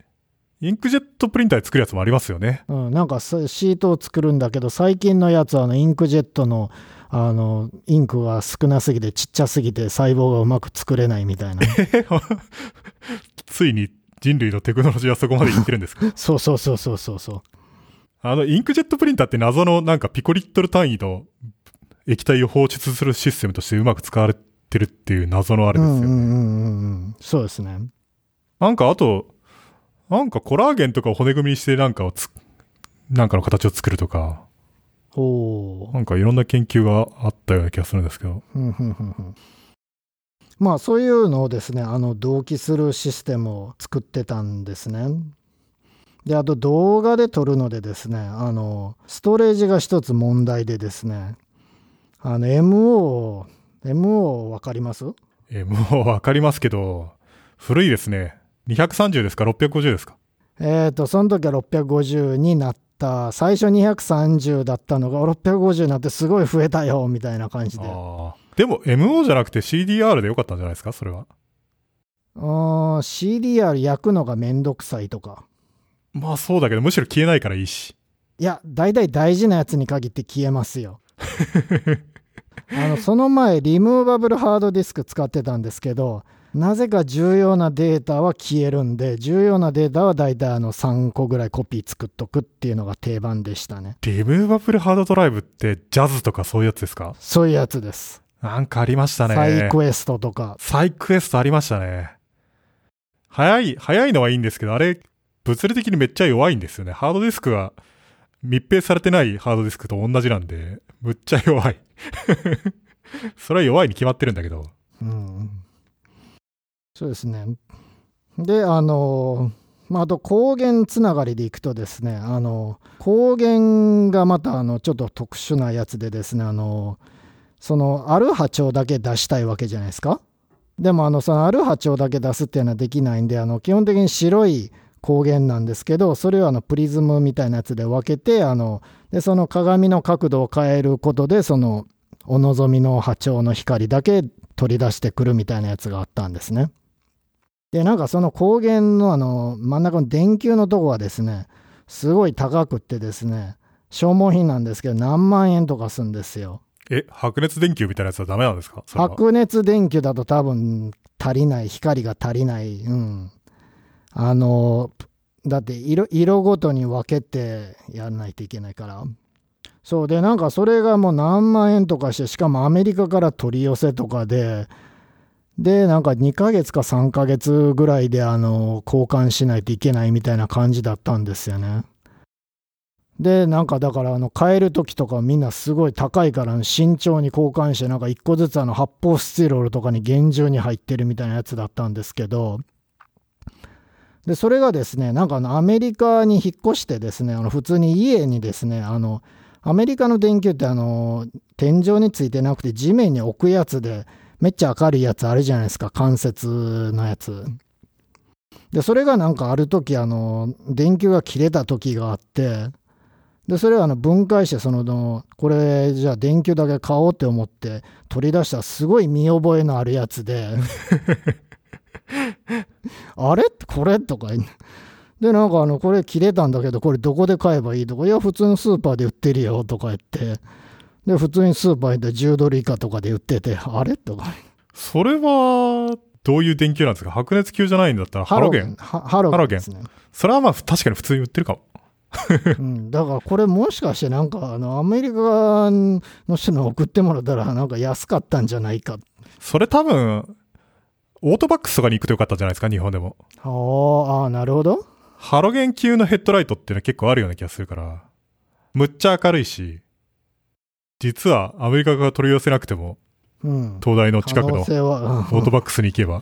インクジェットプリンターで作るやつもありますよね。うん、なんかシートを作るんだけど、最近のやつはあのインクジェットのあのインクが少なすぎてちっちゃすぎて細胞がうまく作れないみたいな。<laughs> ついに人類のテクノロジーはそこまでいってるんですか？<laughs> そうそうそうそうそうそう。あの、インクジェットプリンターって謎のなんかピコリットル単位の液体を放出するシステムとしてうまく使われてるっていう謎のあれですよね。うんうんうんうん。そうですね。なんかあと、なんかコラーゲンとかを骨組みにしてなんかをつ、なんかの形を作るとか。おなんかいろんな研究があったような気がするんですけど。まあそういうのをですね、あの同期するシステムを作ってたんですね。で、あと動画で撮るのでですね、あの、ストレージが一つ問題でですね、あの MO、MO わかります？えーもうわかりますけど、古いですね。230ですか ?650 ですか？えっ、と、その時は650になった、最初230だったのが650になってすごい増えたよ、みたいな感じで。ああ。でも MO じゃなくて CDR でよかったんじゃないですか？それは。あー CDR 焼くのがめんどくさいとか。まあそうだけど、むしろ消えないからいいし。いや、大体大事なやつに限って消えますよ。<laughs> あのその前、リムーバブルハードディスク使ってたんですけど、なぜか重要なデータは消えるんで、重要なデータは大体あの3個ぐらいコピー作っとくっていうのが定番でしたね。リムーバブルハードドライブってジャズとかそういうやつですか？そういうやつです。なんかありましたね。サイクエストとか。サイクエストありましたね。早い、早いのはいいんですけど、あれ、物理的にめっちゃ弱いんですよね。ハードディスクが密閉されてないハードディスクと同じなんで、むっちゃ弱い。<laughs> それは弱いに決まってるんだけど。うん。そうですね。で、あの、まあ、あと光源つながりでいくとですね、あの、光源がまたあのちょっと特殊なやつでですね、あの、そのある波長だけ出したいわけじゃないですか。でもあのそのある波長だけ出すっていうのはできないんで、あの基本的に白い光源なんですけど、それをあのプリズムみたいなやつで分けて、あのでその鏡の角度を変えることで、そのお望みの波長の光だけ取り出してくるみたいなやつがあったんですね。で、なんかその光源のあの真ん中の電球のとこはですね、すごい高くってですね、消耗品なんですけど何万円とかするんですよ。え、白熱電球みたいなやつはダメなんですか？白熱電球だと多分足りない、光が足りない。うん。あの、だって色色ごとに分けてやらないといけないから。そうで、なんかそれがもう何万円とかして、しかもアメリカから取り寄せとかで、で、なんか2ヶ月か3ヶ月ぐらいであの交換しないといけないみたいな感じだったんですよね。で、なんかだからあの買える時とかみんなすごい高いから慎重に交換してなんか1個ずつあの発泡スチロールとかに厳重に入ってるみたいなやつだったんですけど、で、それがですね、なんかあのアメリカに引っ越してですね、あの普通に家にですね、あの、アメリカの電球ってあの、天井についてなくて地面に置くやつで、めっちゃ明るいやつあるじゃないですか、関節のやつ。で、それがなんかある時、あの、電球が切れた時があって、で、それをあの分解して、そのの、これじゃあ電球だけ買おうって思って取り出したらすごい見覚えのあるやつで、<laughs> あれ？これ？とか言で、なんかあの、これ切れたんだけど、これどこで買えばいい？とか、いや、普通のスーパーで売ってるよとか言って、で、普通にスーパーで10ドル以下とかで売ってて、あれ？とか。それは、どういう電球なんですか？白熱球じゃないんだったらハロゲン？ハハロゲンですね。それはまあ確かに普通に売ってるかも。うん、だからこれもしかしてなんかあのアメリカの人に送ってもらったらなんか安かったんじゃないか。それ多分、オートバックスとかに行くとよかったんじゃないですか日本でも。あーあー、なるほど。ハロゲン級のヘッドライトっていうのは結構あるような気がするから、むっちゃ明るいし、実はアメリカが取り寄せなくても、うん。東大の近くのオートバックスに行けば、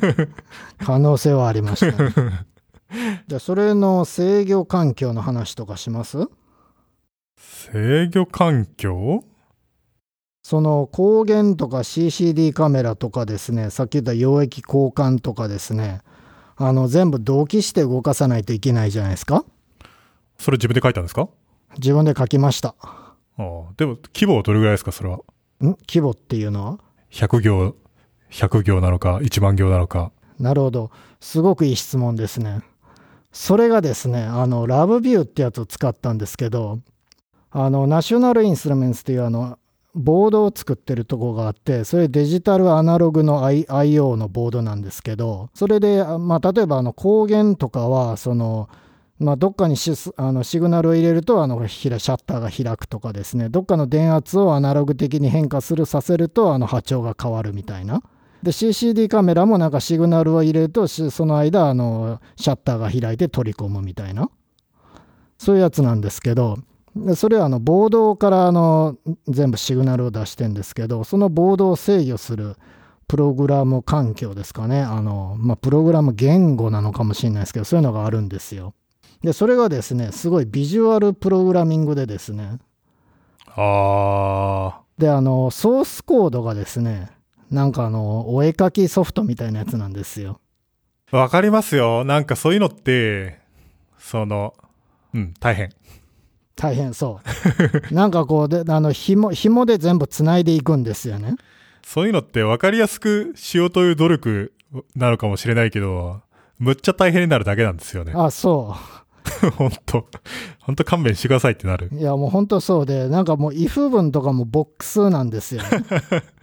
<laughs> 可能性はありました、ね。<laughs> <laughs> じゃあそれの制御環境の話とかします？制御環境？その光源とか CCD カメラとかですね、さっき言った溶液交換とかですね、あの全部同期して動かさないといけないじゃないですか。それ自分で書いたんですか？自分で書きました。ああでも、規模はどれぐらいですかそれは？ん？規模っていうのは？100行、100行なのか、1万行なのか。なるほど。すごくいい質問ですね。それがですね、あの、ラブビューってやつを使ったんですけど、あの、ナショナルインストゥルメンツっていうあの、ボードを作ってるとこがあって、それデジタルアナログの IO のボードなんですけど、それで、まあ、例えばあの、光源とかは、その、まあ、どっかにシあのシグナルを入れるとあのシャッターが開くとかですねどっかの電圧をアナログ的に変化するさせるとあの波長が変わるみたいな。で CCD カメラもなんかシグナルを入れるとしその間あのシャッターが開いて取り込むみたいなそういうやつなんですけどでそれはあのボードからあの全部シグナルを出してんですけどそのボードを制御するプログラム環境ですかね。あの、まあ、プログラム言語なのかもしれないですけど、そういうのがあるんですよ。で、それがですね、すごいビジュアルプログラミングでですね、あで、あの、ソースコードがですね、なんかあの、お絵かきソフトみたいなやつなんですよ。ー。わかりますよ。なんかそういうのって、その、うん、大変。大変そう。<laughs> なんかこう、で、あの、紐、紐で全部繋いでいくんですよね。そういうのって分かりやすくしようという努力なのかもしれないけど、むっちゃ大変になるだけなんですよね。あ、そ <laughs> ほんと。ほんと勘弁してくださいってなる。う。いや、もう本当そうで、なんかもう if 文とかもボックスなんですよね。<laughs>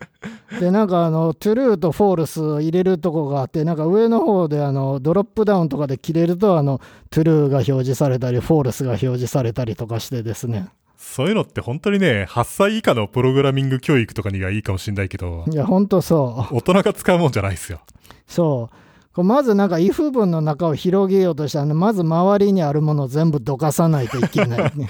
<laughs> で、なんかあの、 true と false 入れるとこがあって、なんか上の方であの、ドロップダウンとかで切れると、あの、 true が表示されたり、 false が表示されたりとかしてですね。そういうのって本当にね、8歳以下のプログラミング教育とかにはいいかもしれないけど、いや、本当そう。大人が使うもんじゃないですよ。そう。まずなんか if 文の中を広げようとしたら、まず周りにあるものを全部どかさないといけない、ね。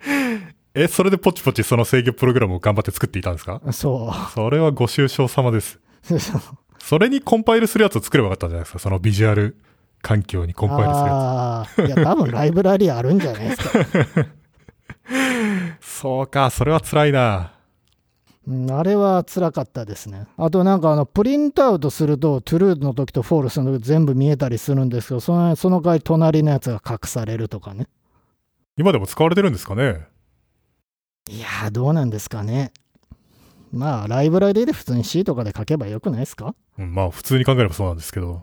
<laughs> え、それでポチポチその制御プログラムを頑張って作っていたんですか？そそれはご愁傷様です。う。<laughs> それにコンパイルするやつを作ればよかったんじゃないですか？そのビジュアル環境にコンパイルするやああ、いや、多分ライブラリあるんじゃないですか。つ。<laughs> そうか、それは辛いな。うんあれは辛かったですね。あとなんかあの、プリントアウトすると、トゥルーの時とフォールスの時全部見えたりするんですけど、そのその代わり隣のやつが隠されるとかね。今でも使われてるんですかね？いやー、どうなんですかね。まあ、ライブラリで普通に C とかで書けばよくないですか？うん、まあ普通に考えればそうなんですけど。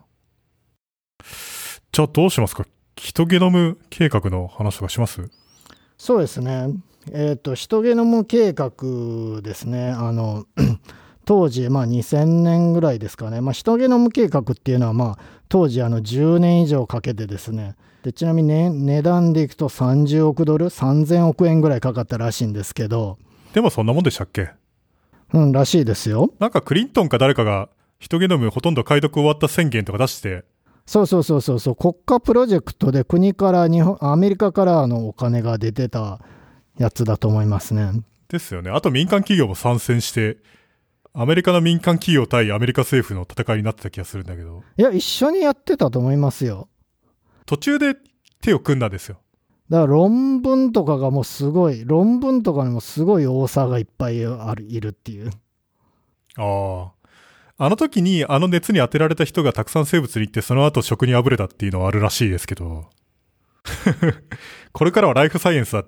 じゃあどうしますか？ヒトゲノム計画の話とかします？そうですね。えっ、と、ヒトゲノム計画ですね。あの、<clears throat> 当時、まあ2000年ぐらいですかね。まあ、ヒトゲノム計画っていうのは、まあ、当時、あの、10年以上かけてですね。で、ちなみに、ね、値段でいくと30億ドル、3000億円ぐらいかかったらしいんですけど、でもそんなもんでしたっけ？うん、らしいですよ。なんかクリントンか誰かがヒトゲノムほとんど解読終わった宣言とか出して、そうそうそうそうそう、国家プロジェクトで国から日本、アメリカからあのお金が出てたやつだと思いますね。ですよね。あと民間企業も参戦して、アメリカの民間企業対アメリカ政府の戦いになってた気がするんだけど、いや、一緒にやってたと思いますよ。途中で手を組んだんですよ。だから論文とかがもうすごい、論文とかにもすごい多さがいっぱいある、いるっていう。ああ。あの時にあの熱に当てられた人がたくさん生物に行ってその後食にあぶれたっていうのはあるらしいですけど、<laughs> これからはライフサイエンスだっ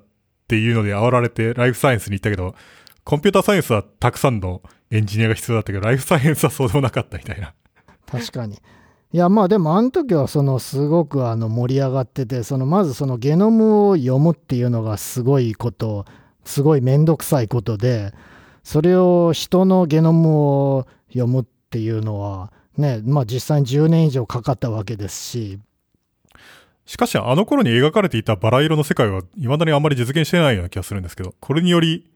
ていうので煽られてライフサイエンスに行ったけど、コンピューターサイエンスはたくさんのエンジニアが必要だったけど、ライフサイエンスはそうでもなかったみたいな。確かに。いや、まあでもあの時はそのすごくあの盛り上がってて、そのまずそのゲノムを読むっていうのがすごいこと、すごいめんどくさいことで、それを人のゲノムを読むっていうのは、ね、まあ実際に10年以上かかったわけですし、しかしあの頃に描かれていたバラ色の世界は未だにあんまり実現してないような気がするんですけど、これにより、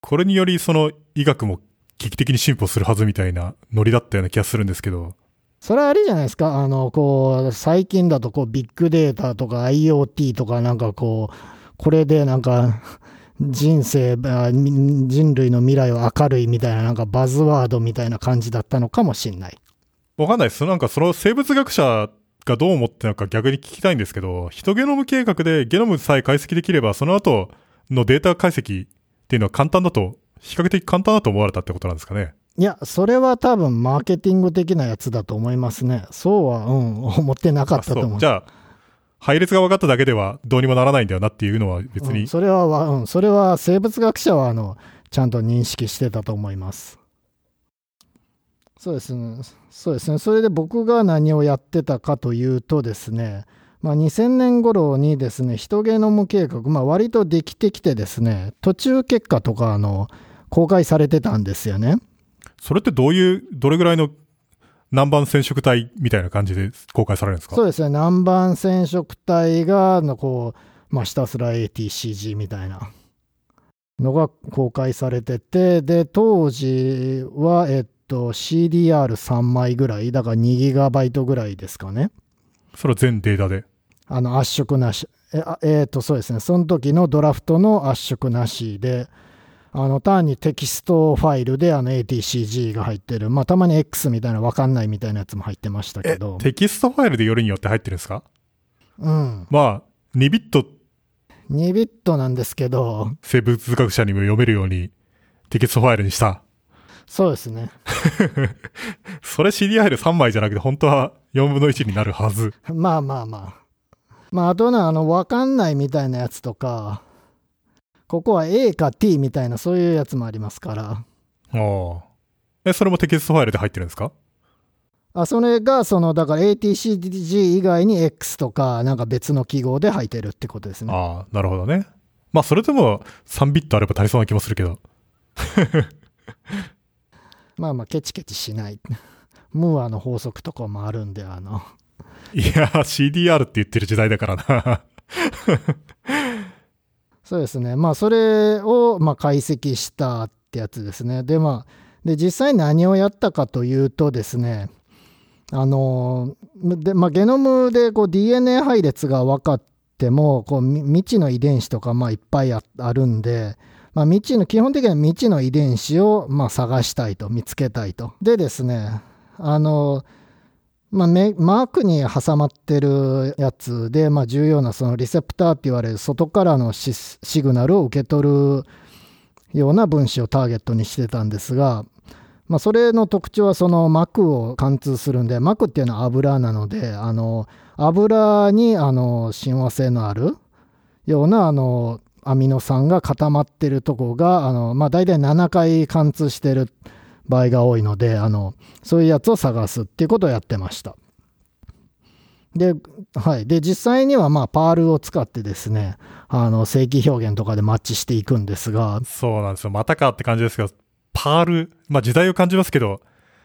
これによりその医学も危機的に進歩するはずみたいなノリだったような気がするんですけど、それはあれじゃないですか、あの、こう、最近だとこう、ビッグデータとか IoT とかなんかこう、これでなんか、人生、人類の未来は明るいみたいななんかバズワードみたいな感じだったのかもしんない。わかんないです。なんかその生物学者がどう思ってるのか逆に聞きたいんですけど、ヒトゲノム計画でゲノムさえ解析できれば、その後のデータ解析っていうのは簡単だと、比較的簡単だと思われたってことなんですかね？いや、それは多分マーケティング的なやつだと思いますね。そうは、うん、思ってなかったと思う。じゃあ、配列が分かっただけではどうにもならないんだよなっていうのは別に、うんそれはわ、うん、それは生物学者はあのちゃんと認識してたと思います。そうですね。そうですね。それで僕が何をやってたかというとですね、まあ、2000年頃にですね、ヒトゲノム計画、まあ、割とできてきてですね、途中結果とかあの公開されてたんですよね。それってどういう、どれぐらいの南蛮染色体みたいな感じで公開されるんですか？そうですね。南蛮染色体が、のこう、まあ、ひたすら ATCG みたいなのが公開されてて、で、当時は、えっと、CDR3 枚ぐらい、だから2ギガバイトぐらいですかね。それは全データで？あの、圧縮なし。え、あえっと、そうですね。その時のドラフトの圧縮なしで、あの単にテキストファイルであの ATCG が入ってる、まあ、たまに X みたいな分かんないみたいなやつも入ってましたけど、テキストファイルでよりによって入ってるんですか？うん、まあ、2ビット。2ビットなんですけど、生物学者にも読めるようにテキストファイルにした。そうですね、<laughs> それ CD ファイル3枚じゃなくて本当は4分の1になるはず。まあまあまあ、まあ、あとね、あの分かんないみたいなやつとか、ここは A か T みたいな、そういうやつもありますから。ああ。え、それもテキストファイルで入ってるんですか？あそれがそのだから ATCG 以外に X とかなんか別の記号で入ってるってことですね。ああ、なるほどね。まあ、それでも3ビットあれば足りそうな気もするけど。<laughs> まあまあケチケチしない。ムーアの法則とかもあるんであのいや、CDR って言ってる時代だからな。そうですねまあそれをまあ解析したってやつですね。でまあで実際何をやったかというとですねあので、まあ、ゲノムでこう DNA 配列が分かってもこう未知の遺伝子とかまあいっぱいああるんで、まあ、未知の基本的には未知の遺伝子をまあ探したいと見つけたいと。でですねあのまあ、マークに挟まってるやつで、まあ、重要なそのリセプターって言われる外からのシシグナルを受け取るような分子をターゲットにしてたんですが、まあ、それの特徴はその膜を貫通するんで膜っていうのは油なのであの油にあの親和性のあるようなあのアミノ酸が固まってるとこがあの、まあ、大体7回貫通してる場合が多いのであのそういうやつを探すっていうことをやってました。で,、はい、で実際にはまあパールを使ってですねあの正規表現とかでマッチしていくんですがそうなんですよ。またかって感じですけど、パール、まあ時代を感じますけど、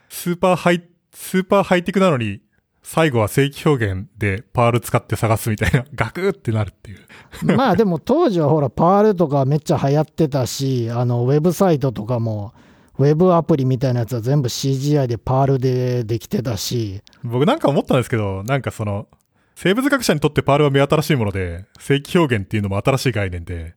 スーパーハイ、スーパーハイテクなのに、最後は正規表現でパール使って探すみたいな、<laughs> ガクってなるっていう。まあでも当時はほらパールとかめっちゃ流行ってたしあのウェブサイトとかもウェブアプリみたいなやつは全部 CGI でパールでできてたし僕なんか思ったんですけど、なんかその、生物学者にとってパールは目新しいもので、正規表現っていうのも新しい概念で、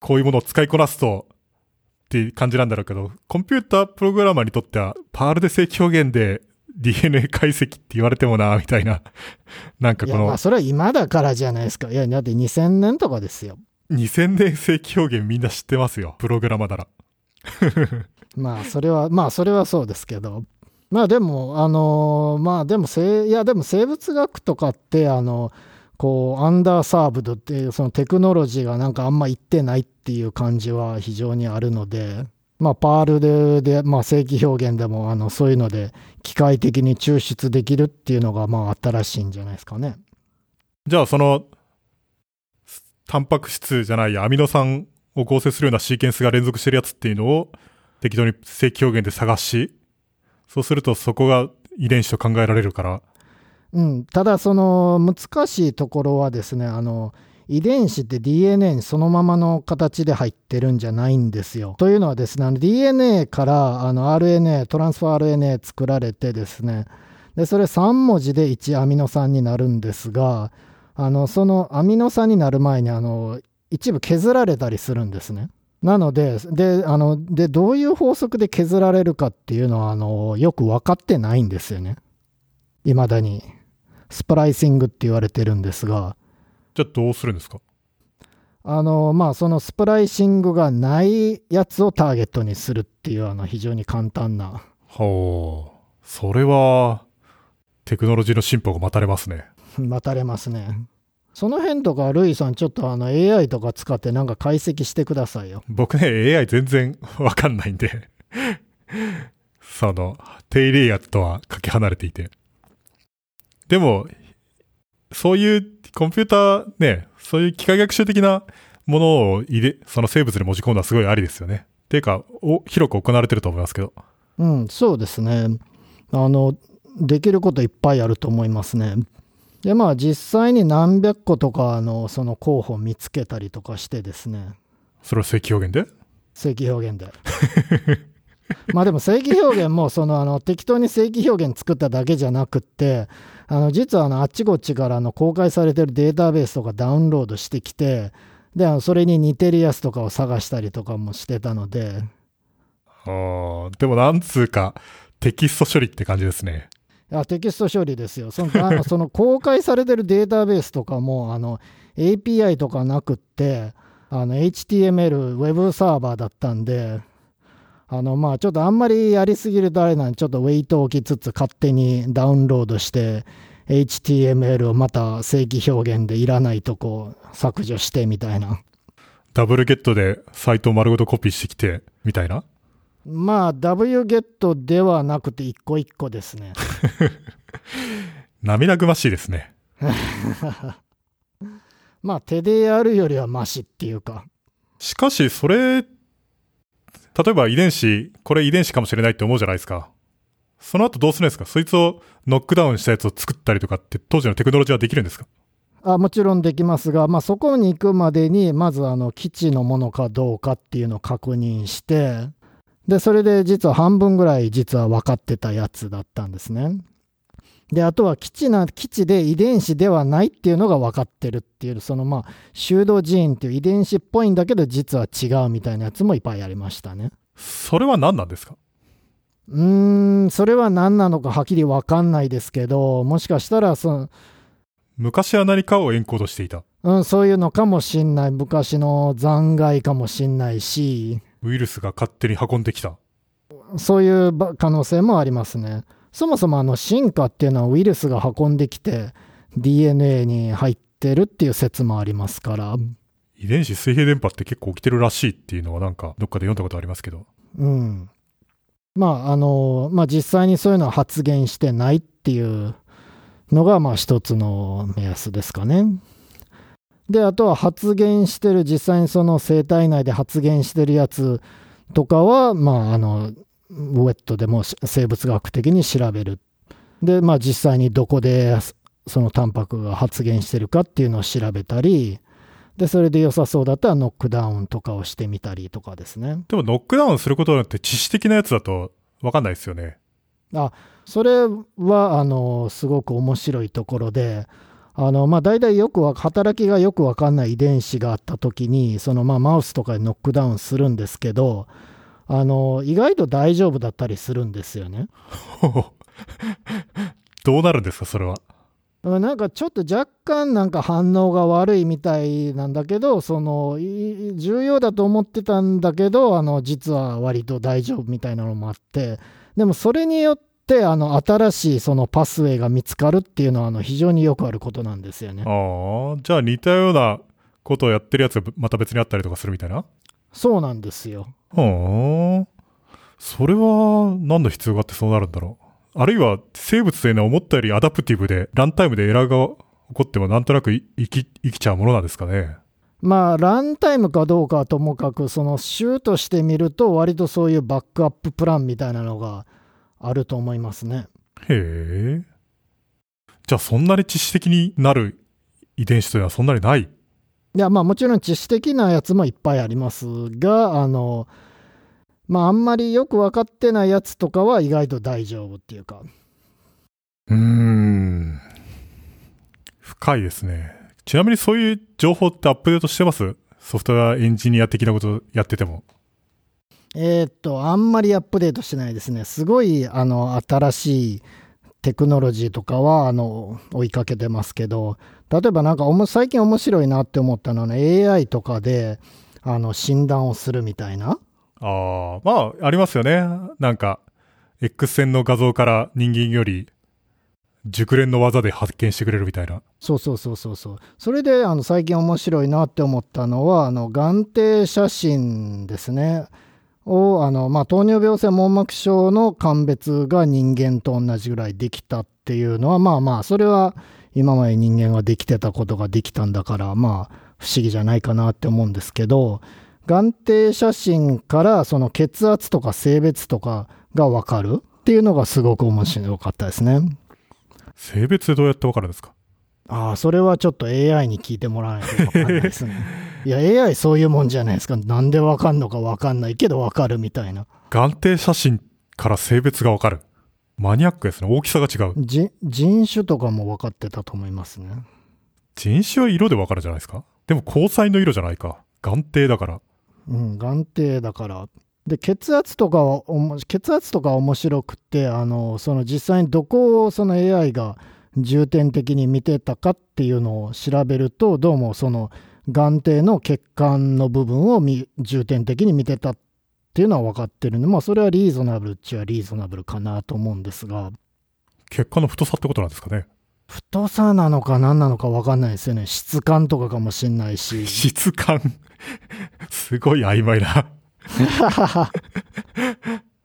こういうものを使いこなすと、っていう感じなんだろうけど、コンピュータープログラマーにとっては、パールで正規表現で DNA 解析って言われてもな、みたいな。<laughs> なんかこのいやまあ、それは今だからじゃないですかいやだって2000年とかですよ2000年正規表現みんな知ってますよ。プログラマーなら。まあそれはまあそれはそうですけどまあでもあのまあでもせいやでも生物学とかってあのこうアンダーサーブドっていうそのテクノロジーがなんかあんまいってないっていう感じは非常にあるのでまあパールで、まあ、正規表現でもあのそういうので機械的に抽出できるっていうのがまあ新しいんじゃないですかね。じゃあその、タンパク質じゃないや、アミノ酸を合成するようなシーケンスが連続してるやつっていうのを適当に正規表現で探し、そうするとそこが遺伝子と考えられるから、うん、ただその難しいところはですねあの遺伝子って DNA にそのままの形で入ってるんじゃないんですよ。というのはですね DNA からあの RNA トランスファー RNA 作られてですねでそれ3文字で1アミノ酸になるんですがあのそのアミノ酸になる前にあの一部削られたりするんですね。なのでであのでどういう法則で削られるかっていうのはあのよく分かってないんですよね。いまだに。スプライシングって言われてるんですが、じゃあどうするんですか？あの、まあ、そのスプライシングがないやつをターゲットにするっていう、あの、非常に簡単な。ほう。それは、テクノロジーの進歩が待たれますね。待たれますね。その辺とか、ルイさん、ちょっとあの AI とか使ってなんか解析してくださいよ。僕ね、AI 全然 <laughs> わかんないんでその、低レイヤーとはかけ離れていて。でも、そういうコンピューターね、そういう機械学習的なものを入れ、その生物に持ち込むのはすごいありですよね。っていうか、お広く行われてると思いますけど。うん、そうですね。あの、できることいっぱいあると思いますね。で、まあ、実際に何百個とかの、その候補を見つけたりとかしてですね。それは正規表現で？正規表現で。<laughs> まあでも正規表現もそのあの適当に正規表現作っただけじゃなくってあの実はあのあっちこっちからあの公開されてるデータベースとかダウンロードしてきてで、あのそれに似てるやつとかを探したりとかもしてたので、あーでもなんつうか、テキスト処理って感じですね。あテキスト処理ですよ。そのあの <laughs> その公開されてるデータベースとかもあの API とかなくってあの HTML ウェブサーバーだったんであのまあちょっとあんまりやりすぎるとあれなんでちょっとウェイトを置きつつ勝手にダウンロードして HTML をまた正規表現でいらないとこ削除してみたいな。ダブルゲットでサイトを丸ごとコピーしてきて、みたいな？まあ wget ではなくて一個一個ですね。<laughs> 涙ぐましいですね。<laughs> まあ手でやるよりはマシっていうか。しかし、それ、例えば遺伝子、これ遺伝子かもしれないって思うじゃないですか。その後どうするんですか？そいつをノックダウンしたやつを作ったりとかって当時のテクノロジーはできるんですか？あもちろんできますが、まあ、そこに行くまでにまずあの基地のものかどうかっていうのを確認してでそれで実は半分ぐらい実は分かってたやつだったんですね。であとは基地な基地で遺伝子ではないっていうのが分かってるっていうそのまあ修道ジーンっていう遺伝子っぽいんだけど実は違うみたいなやつもいっぱいありましたね。それは何なんですか？うーんそれは何なのかはっきり分かんないですけどもしかしたらその昔は何かをエンコードしていた。うん、そういうのかもしんない。昔の残骸かもしんないし、ウイルスが勝手に運んできた。そういうば可能性もありますね。そもそもあの進化っていうのはウイルスが運んできて DNA に入ってるっていう説もありますから、遺伝子水平電波って結構起きてるらしいっていうのはなんかどっかで読んだことありますけど。うん。まああの、まあ実際にそういうのは発言してないっていうのがまあ一つの目安ですかね。で、あとは発言してる、実際にその生体内で発言してるやつとかは、まああの、ウェットでも生物学的に調べる。で、まあ実際にどこでそのタンパクが発現してるかっていうのを調べたり、で、それで良さそうだったらノックダウンとかをしてみたりとかですね。でもノックダウンすることによって致死的なやつだとわかんないですよね。あそれはあのすごく面白いところであの、まあ、大体よくわ働きがよく分かんない遺伝子があった時にその、まあ、マウスとかでノックダウンするんですけどあの意外と大丈夫だったりするんですよね。<laughs> どうなるんですか、それは？なんかちょっと若干なんか反応が悪いみたいなんだけどそのい重要だと思ってたんだけどあの実は割と大丈夫みたいなのもあってでもそれによってあの新しいそのパスウェイが見つかるっていうのはあの非常によくあることなんですよね。ああ、じゃあ似たようなことをやってるやつがまた別にあったりとかするみたいな？そうなんですよ。はあ。それは何の必要があってそうなるんだろう？あるいは生物というのは思ったよりアダプティブでランタイムでエラーが起こってもなんとなくい生き生きちゃうものなんですかね？まあランタイムかどうかはともかくその週として見ると割とそういうバックアッププランみたいなのがあると思いますね。へえ。じゃあそんなに致死的になる遺伝子というのはそんなにない？いやまあもちろん致死的なやつもいっぱいありますがあのまああんまりよく分かってないやつとかは意外と大丈夫っていうかうーん。深いですね。ちなみにそういう情報ってアップデートしてます？ソフトウェアエンジニア的なことやってても。えーっとあんまりアップデートしてないですねすごいあの新しいテクノロジーとかはあの追いかけてますけど例えばなんかおも最近面白いなって思ったのは、ね、AI とかであの診断をするみたいなああ、まあ、ありますよね。なんか、X 線の画像から人間より熟練の技で発見してくれるみたいな。そうそうそうそうそうそれであの最近面白いなって思ったのはあの眼底写真ですねをあの、まあ、糖尿病性網膜症の鑑別が人間と同じぐらいできたっていうのはまあまあそれは今まで人間ができてたことができたんだからまあ不思議じゃないかなって思うんですけど眼底写真からその血圧とか性別とかが分かるっていうのがすごく面白かったですね。性別でどうやってわかるんですか？ああ、それはちょっと AI に聞いてもらわないと分かんないですね。<laughs> いや、AI そういうもんじゃないですか。なんで分かんのか分かんないけど分かるみたいな。眼底写真から性別がわかる。マニアックですね。大きさが違う。じ人種とかも分かってたと思いますね。人種は色でわかるじゃないですかでも交際の色じゃないか。眼底だから。うん、眼底だから。で血圧とかはおも血圧とかは面白くてあのその実際にどこをその AI が重点的に見てたかっていうのを調べるとどうもその眼底の血管の部分を見重点的に見てたっていうのは分かってるんでまあそれはリーゾナブルっちゃリーゾナブルかなと思うんですが血管の太さってことなんですかね？太さなのか何なのか分かんないですよね質感とかかもしんないし <laughs> 質感。すごい曖昧な。<laughs>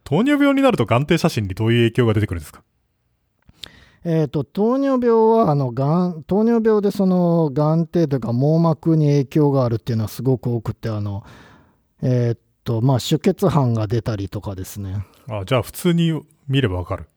糖尿病になると眼底写真にどういう影響が出てくるんですか？えー、と糖尿病はあのがん糖尿病でその眼底というか網膜に影響があるっていうのはすごく多くてあの、えーとまあ、出血斑が出たりとかですねあ、じゃあ普通に見ればわかる。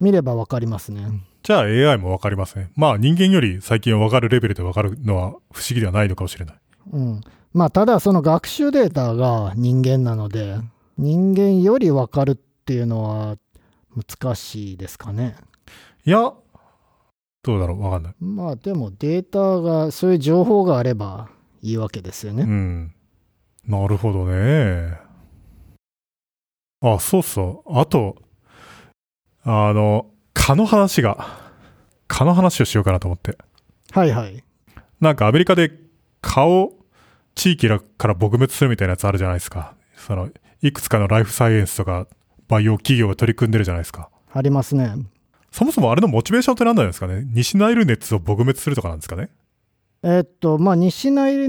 見れば分かりますねじゃあ AI もわかりますね。まあ人間より最近はわかるレベルでわかるのは不思議ではないのかもしれない。うんまあただその学習データが人間なので人間より分かるっていうのは難しいですかねいや、どうだろう？わかんない。まあでもデータがそういう情報があればいいわけですよねうん。なるほどね。あ、そうそう。あと、あの、蚊の話が、蚊の話をしようかなと思って。はいはいなんかアメリカで蚊を地域から撲滅するみたいなやつあるじゃないですか。その、いくつかのライフサイエンスとかバイオ企業が取り組んでるじゃないですか。ありますねそもそもあれのモチベーションって何なんですかね？西ナイル熱を撲滅するとかなんですかね？えっとまあ、西ナイル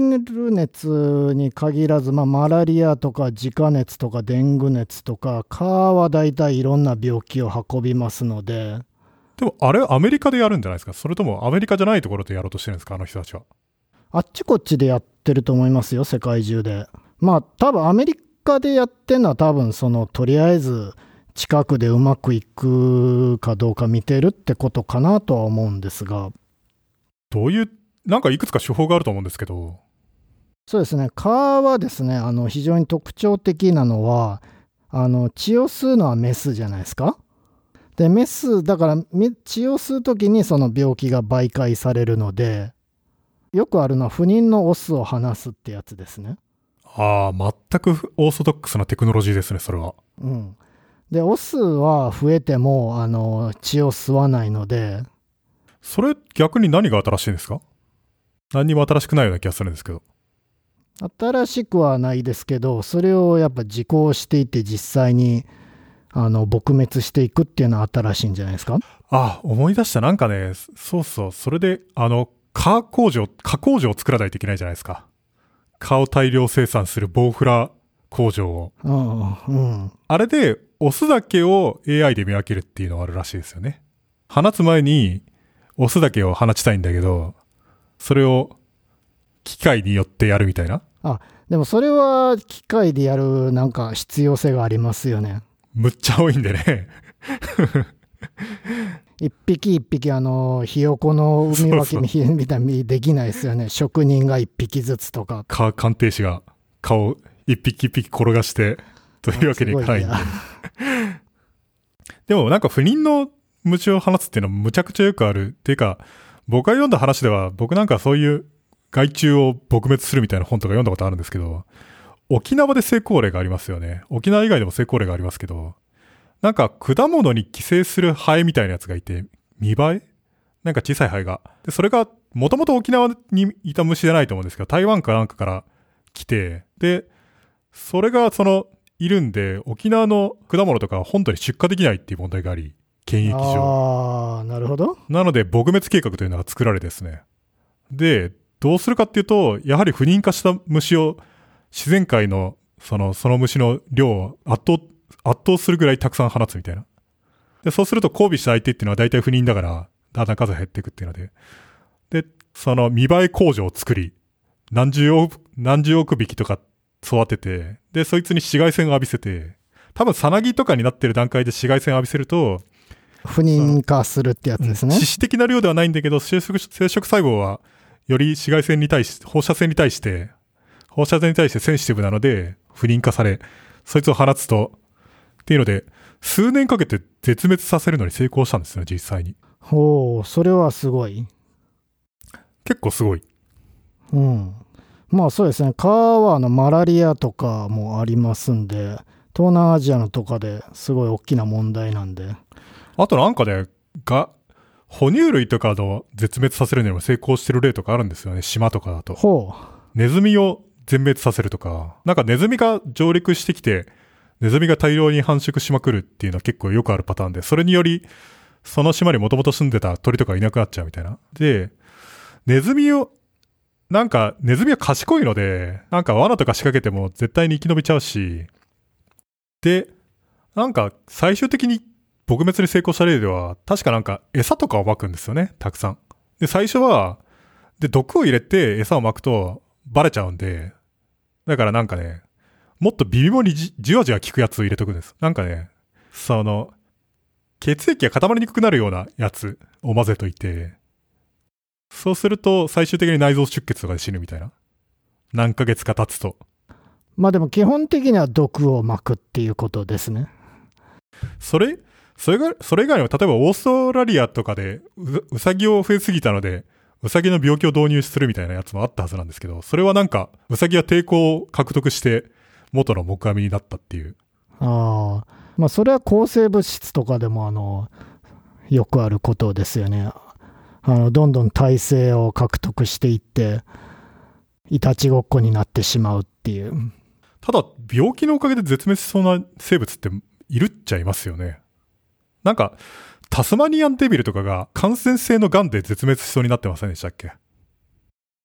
熱に限らず、まあ、マラリアとか自家熱とかデング熱とか蚊は大体いろんな病気を運びますので。でもあれアメリカでやるんじゃないですか？それともアメリカじゃないところでやろうとしてるんですか？あの人たちは。あっちこっちでやってると思いますよ世界中で。まあ多分アメリカでやってるのは多分そのとりあえず近くでうまくいくかどうか見てるってことかなとは思うんですが。どういう、なんかいくつか手法があると思うんですけど、そうですね。蚊はですねあの非常に特徴的なのはあの血を吸うのはメスじゃないですか？でメスだからめ血を吸う時にその病気が媒介されるのでよくあるのは不妊のオスを離すってやつですね。ああ、全くオーソドックスなテクノロジーですね、それは。うんでオスは増えてもあの血を吸わないのでそれ逆に何が新しいんですか？何にも新しくないような気がするんですけど。新しくはないですけどそれをやっぱ実行していって実際にあの撲滅していくっていうのは新しいんじゃないですか？あ、思い出した。なんかね、そうそう。それで、あの、蚊工場、蚊工場を作らないといけないじゃないですか。蚊を大量生産するボウフラ工場を。うんうんあれで、オスだけを AI で見分けるっていうのがあるらしいですよね。放つ前に、オスだけを放ちたいんだけど、それを機械によってやるみたいな。あでもそれは機械でやるなんか必要性がありますよねむっちゃ多いんでね。<laughs> 一匹一匹あのひよこの海分けみみたいにできないですよね <laughs> 職人が一匹ずつとか蚊鑑定士が蚊を一匹一匹転がして、というわけにいかないんで。でもなんか不妊の虫を放つっていうのはむちゃくちゃよくある。っていうか、僕が読んだ話では、僕なんかそういう害虫を撲滅するみたいな本とか読んだことあるんですけど、沖縄で成功例がありますよね。沖縄以外でも成功例がありますけど、なんか果物に寄生するハエみたいなやつがいて、見栄え？なんか小さいハエが。で、それが、もともと沖縄にいた虫じゃないと思うんですけど、台湾かなんかから来て、で、それがその、いるんで、沖縄の果物とかは本当に出荷できないっていう問題があり、検疫上。ああなるほどなので、撲滅計画というのが作られですね。で、どうするかっていうと、やはり不妊化した虫を、自然界の、その、その虫の量を圧倒、圧倒するぐらいたくさん放つみたいな。で、そうすると交尾した相手っていうのは大体不妊だから、だんだん数が減っていくっていうので。で、その見栄え工場を作り、何十億、何十億匹とか育てて、で、そいつに紫外線を浴びせて、多分さなぎとかになってる段階で紫外線を浴びせると、不妊化するってやつですね致死的な量ではないんだけど、生殖生殖細胞は、より紫外線に対し、放射線に対して、放射線に対してセンシティブなので、不妊化され、そいつを放つと、っていうので、数年かけて絶滅させるのに成功したんですね、実際に。ほうそれはすごい結構すごい。うんまあそうですね、蚊はあのマラリアとかもありますんで、東南アジアのとかですごい大きな問題なんで。あとなんかね、が、哺乳類とかの絶滅させるのにも成功してる例とかあるんですよね、島とかだと。ほネズミを全滅させるとか、なんかネズミが上陸してきて、ネズミが大量に繁殖しまくるっていうのは結構よくあるパターンで、それにより、その島にもともと住んでた鳥とかいなくなっちゃうみたいな。で、ネズミを、なんか、ネズミは賢いので、なんか罠とか仕掛けても絶対に生き延びちゃうし、で、なんか最終的に撲滅に成功した例では、確かなんか餌とかを撒くんですよね、たくさん。で、最初は、で、毒を入れて餌を撒くとバレちゃうんで、だからなんかね、もっと微妙にじわじわ効くやつを入れとくんです。なんかね、その、血液が固まりにくくなるようなやつを混ぜといて、そうすると最終的に内臓出血とかで死ぬみたいな？何ヶ月か経つと。う。まあでも基本的には毒を巻くっていうことですね。それ、それが、それ以外にも、例えばオーストラリアとかでう、うさぎを増えすぎたので、うさぎの病気を導入するみたいなやつもあったはずなんですけど、それはなんか、うさぎは抵抗を獲得して、元の木阿弥になったっていう。ああ。まあそれは抗生物質とかでもあの、よくあることですよね。あの、どんどん耐性を獲得していって、いたちごっこになってしまうっていう。ただ、病気のおかげで絶滅しそうな生物っているっちゃいますよね。なんか、タスマニアンデビルとかが感染性の癌で絶滅しそうになってませんでしたっけ？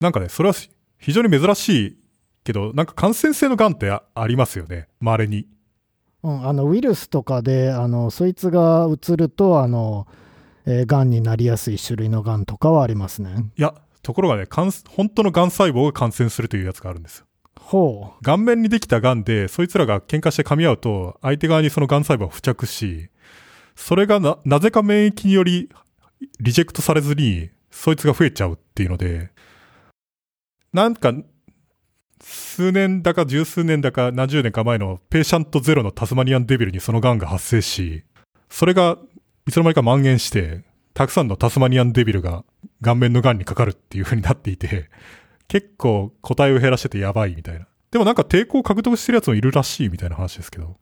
なんかね、それは非常に珍しいけど、なんか感染性の癌ってあありますよね。稀に。うん、あのウイルスとかであのそいつがうつるとあの、えー、がんになりやすい種類のがんとかはありますね。いや、ところがね、感本当の癌細胞が感染するというやつがあるんですよ。ほ顔面にできた癌で、そいつらが喧嘩して噛み合うと、相手側にその癌細胞が付着し、それがな、なぜか免疫により、リジェクトされずに、そいつが増えちゃうっていうので、なんか、数年だか十数年だか何十年か前のペーシャントゼロのタスマニアンデビルにその癌が発生し、それがいつの間にか蔓延して、たくさんのタスマニアンデビルが顔面の癌にかかるっていう風になっていて、結構個体を減らしててやばいみたいな。でもなんか抵抗を獲得してるやつもいるらしいみたいな話ですけど。う。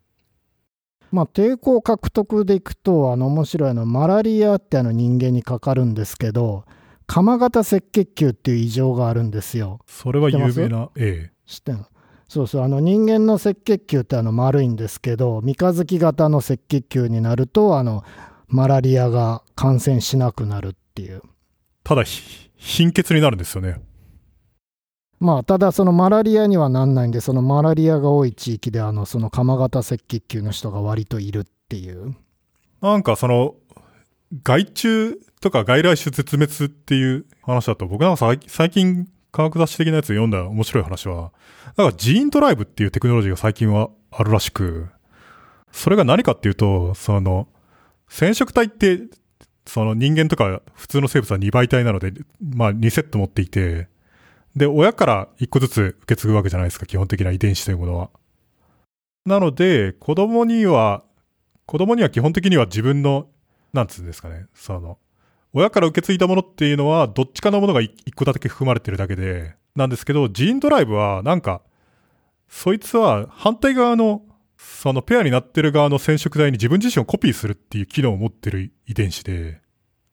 まあ抵抗獲得でいくとあの面白いのマラリアってあの人間にかかるんですけど鎌型赤血球っていう異常があるんですよ。それは有名な、え知ってんの？そうそうあの人間の赤血球ってあの丸いんですけど三日月型の赤血球になるとあのマラリアが感染しなくなるっていう。え。ただ、ひ貧血になるんですよね。まあ、ただそのマラリアにはなんないんで、そのマラリアが多い地域で、あの、その鎌型赤血球の人が割といるっていう。なんかその、害虫とか外来種絶滅っていう話だと、僕なんか最最近科学雑誌的なやつで読んだ面白い話は、なんかジーンドライブっていうテクノロジーが最近はあるらしく、それが何かっていうと、その、染色体って、その人間とか普通の生物は2倍体なので、まあ2セット持っていて、で、親から1個ずつ受け継ぐわけじゃないですか、基本的な遺伝子というものは。なので、子供には、子供には基本的には自分の、なんつうんですかね、その、親から受け継いだものっていうのは、どっちかのものが1個だけ含まれてるだけで、なんですけど、ジーンドライブは、なんか、そいつは反対側の、そのペアになってる側の染色体に自分自身をコピーするっていう機能を持ってる遺伝子で、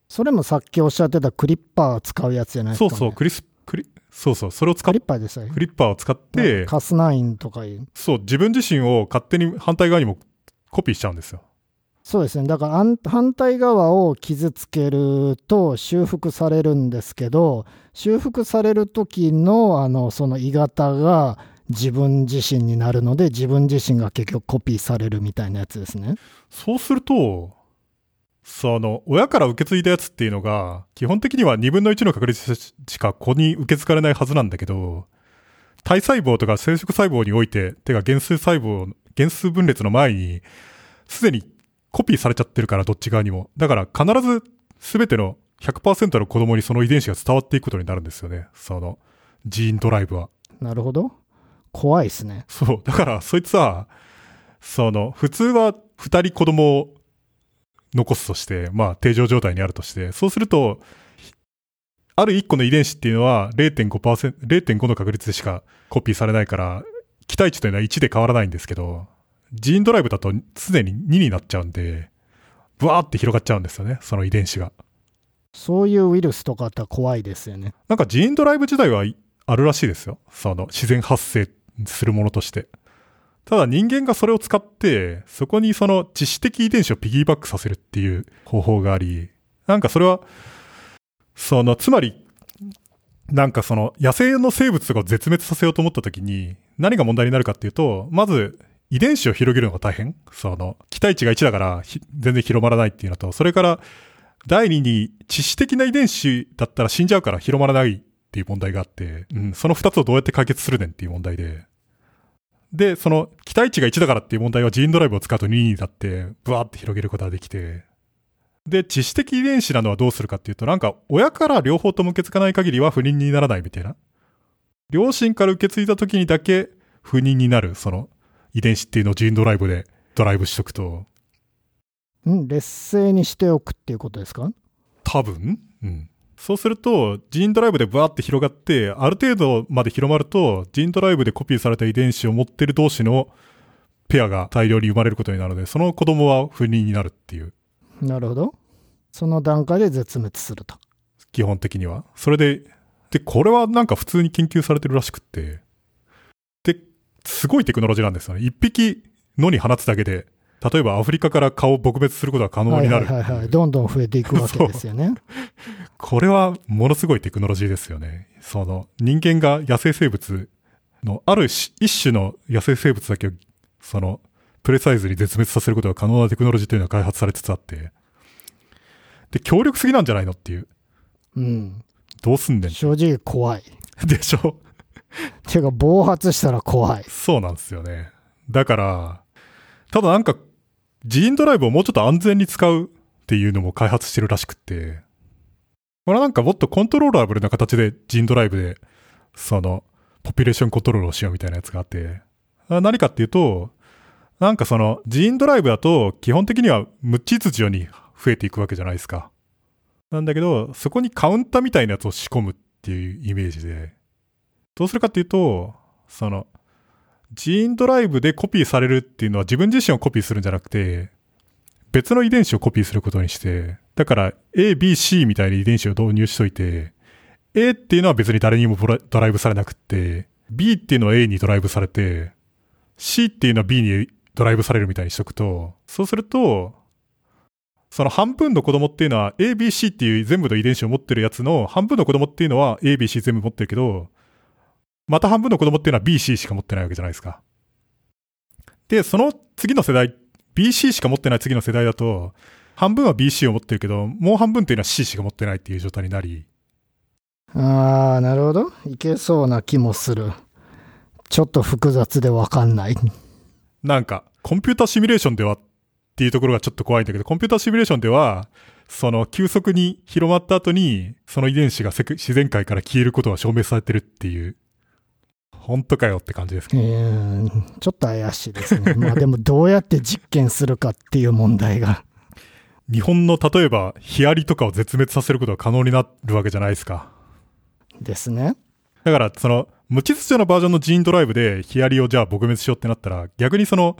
それもさっきおっしゃってたクリッパーを使うやつじゃないですか、ね。そうそう、クリス、クリ、そうそう、それを使っクリッパーでしたよ。クリッパーを使って、カスナインとかいう。そう、自分自身を勝手に反対側にもコピーしちゃうんですよ。そうですね。だから反対側を傷つけると修復されるんですけど、修復される時の、あの、その鋳型が自分自身になるので、自分自身が結局コピーされるみたいなやつですね。そうすると、その、親から受け継いだやつっていうのが、基本的には2分の1の確率しか子に受け継がれないはずなんだけど、体細胞とか生殖細胞において、てか原数細胞、原数分裂の前に、すでにコピーされちゃってるから、どっち側にも。だから必ず全ての100%の子供にその遺伝子が伝わっていくことになるんですよね。その、ジーンドライブは。なるほど。怖いですね。そう。だから、そいつは、その、普通は二人子供を残すとして、まあ、定常状態にあるとして、そうすると、ある1個の遺伝子っていうのは0.5%、0.5の確率でしかコピーされないから、期待値というのは1で変わらないんですけど、ジーンドライブだと常に2になっちゃうんで、ブワーって広がっちゃうんですよね、その遺伝子が。そういうウイルスとかあったら怖いですよね。なんかジーンドライブ自体はいあるらしいですよ。その自然発生するものとして。ただ人間がそれを使って、そこにその致死的遺伝子をピギーバックさせるっていう方法があり、なんかそれは、その、つまり、なんかその野生の生物とかを絶滅させようと思った時に何が問題になるかっていうと、まず遺伝子を広げるのが大変。その、期待値が1だから全然広まらないっていうのと、それから第2に致死的な遺伝子だったら死んじゃうから広まらないっていう問題があって、うん、その2つをどうやって解決するねんっていう問題で。で、その期待値が1だからっていう問題はジーンドライブを使うと2になって、ブワーって広げることができて、で、致死的遺伝子なのはどうするかっていうと、なんか親から両方とも受け継がない限りは不妊にならないみたいな。両親から受け継いだ時にだけ不妊になる、その遺伝子っていうのをジーンドライブでドライブしとくと、うん、劣勢にしておくっていうことですか？多分？うん。そうすると、ジーンドライブでバーって広がって、ある程度まで広まると、ジーンドライブでコピーされた遺伝子を持ってる同士のペアが大量に生まれることになるので、その子供は不妊になるっていう、なるほど。その段階で絶滅すると。基本的には。それで、で、これはなんか普通に研究されてるらしくって、で、すごいテクノロジーなんですよね。一匹野に放つだけで、例えばアフリカから蚊を撲滅することが可能はいになる。はいはいはい。どんどん増えていくわけですよね。これはものすごいテクノロジーですよね。その人間が野生生物のあるし一種の野生生物だけをそのプレサイズに絶滅させることが可能なテクノロジーというのが開発されつつあって、で、強力すぎなんじゃないのっていう。うん。どうすんねん。正直怖い。でしょ？ていうか、暴発したら怖い。そうなんですよね。だから、ただなんか、ジーンドライブをもうちょっと安全に使うっていうのも開発してるらしくって、これなんかもっとコントローラブルな形でジーンドライブで、その、ポピュレーションコントロールをしようみたいなやつがあって、何かっていうと、なんかその、ジーンドライブだと基本的には無秩序に増えていくわけじゃないですか。なんだけど、そこにカウンターみたいなやつを仕込むっていうイメージで、どうするかっていうと、その、ジーンドライブでコピーされるっていうのは自分自身をコピーするんじゃなくて、別の遺伝子をコピーすることにして、だから A、B、C みたいな遺伝子を導入しといて、A っていうのは別に誰にもドライブされなくって、B っていうのは A にドライブされて、C っていうのは B にドライブされるみたいにしとくと、そうすると、その半分の子供っていうのは A、B、C っていう全部の遺伝子を持ってるやつの半分の子供っていうのは A、B、C 全部持ってるけど、また半分の子供っていうのは BC しか持ってないわけじゃないですか。で、その次の世代、BC しか持ってない次の世代だと、半分は BC を持ってるけど、もう半分っていうのは C しか持ってないっていう状態になり、あー、なるほど。いけそうな気もする。ちょっと複雑でわかんない。なんか、コンピュータシミュレーションではっていうところがちょっと怖いんだけど、コンピュータシミュレーションでは、その急速に広まった後に、その遺伝子がせく自然界から消えることが証明されてるっていう、本当かよって感じですけうど。ーん、ちょっと怪しいですね。<laughs> まあでもどうやって実験するかっていう問題が。日本の例えば、ヒアリとかを絶滅させることが可能になるわけじゃないですか。ですね。だから、その、無秩序なバージョンのジーンドライブでヒアリをじゃあ撲滅しようってなったら、逆にその、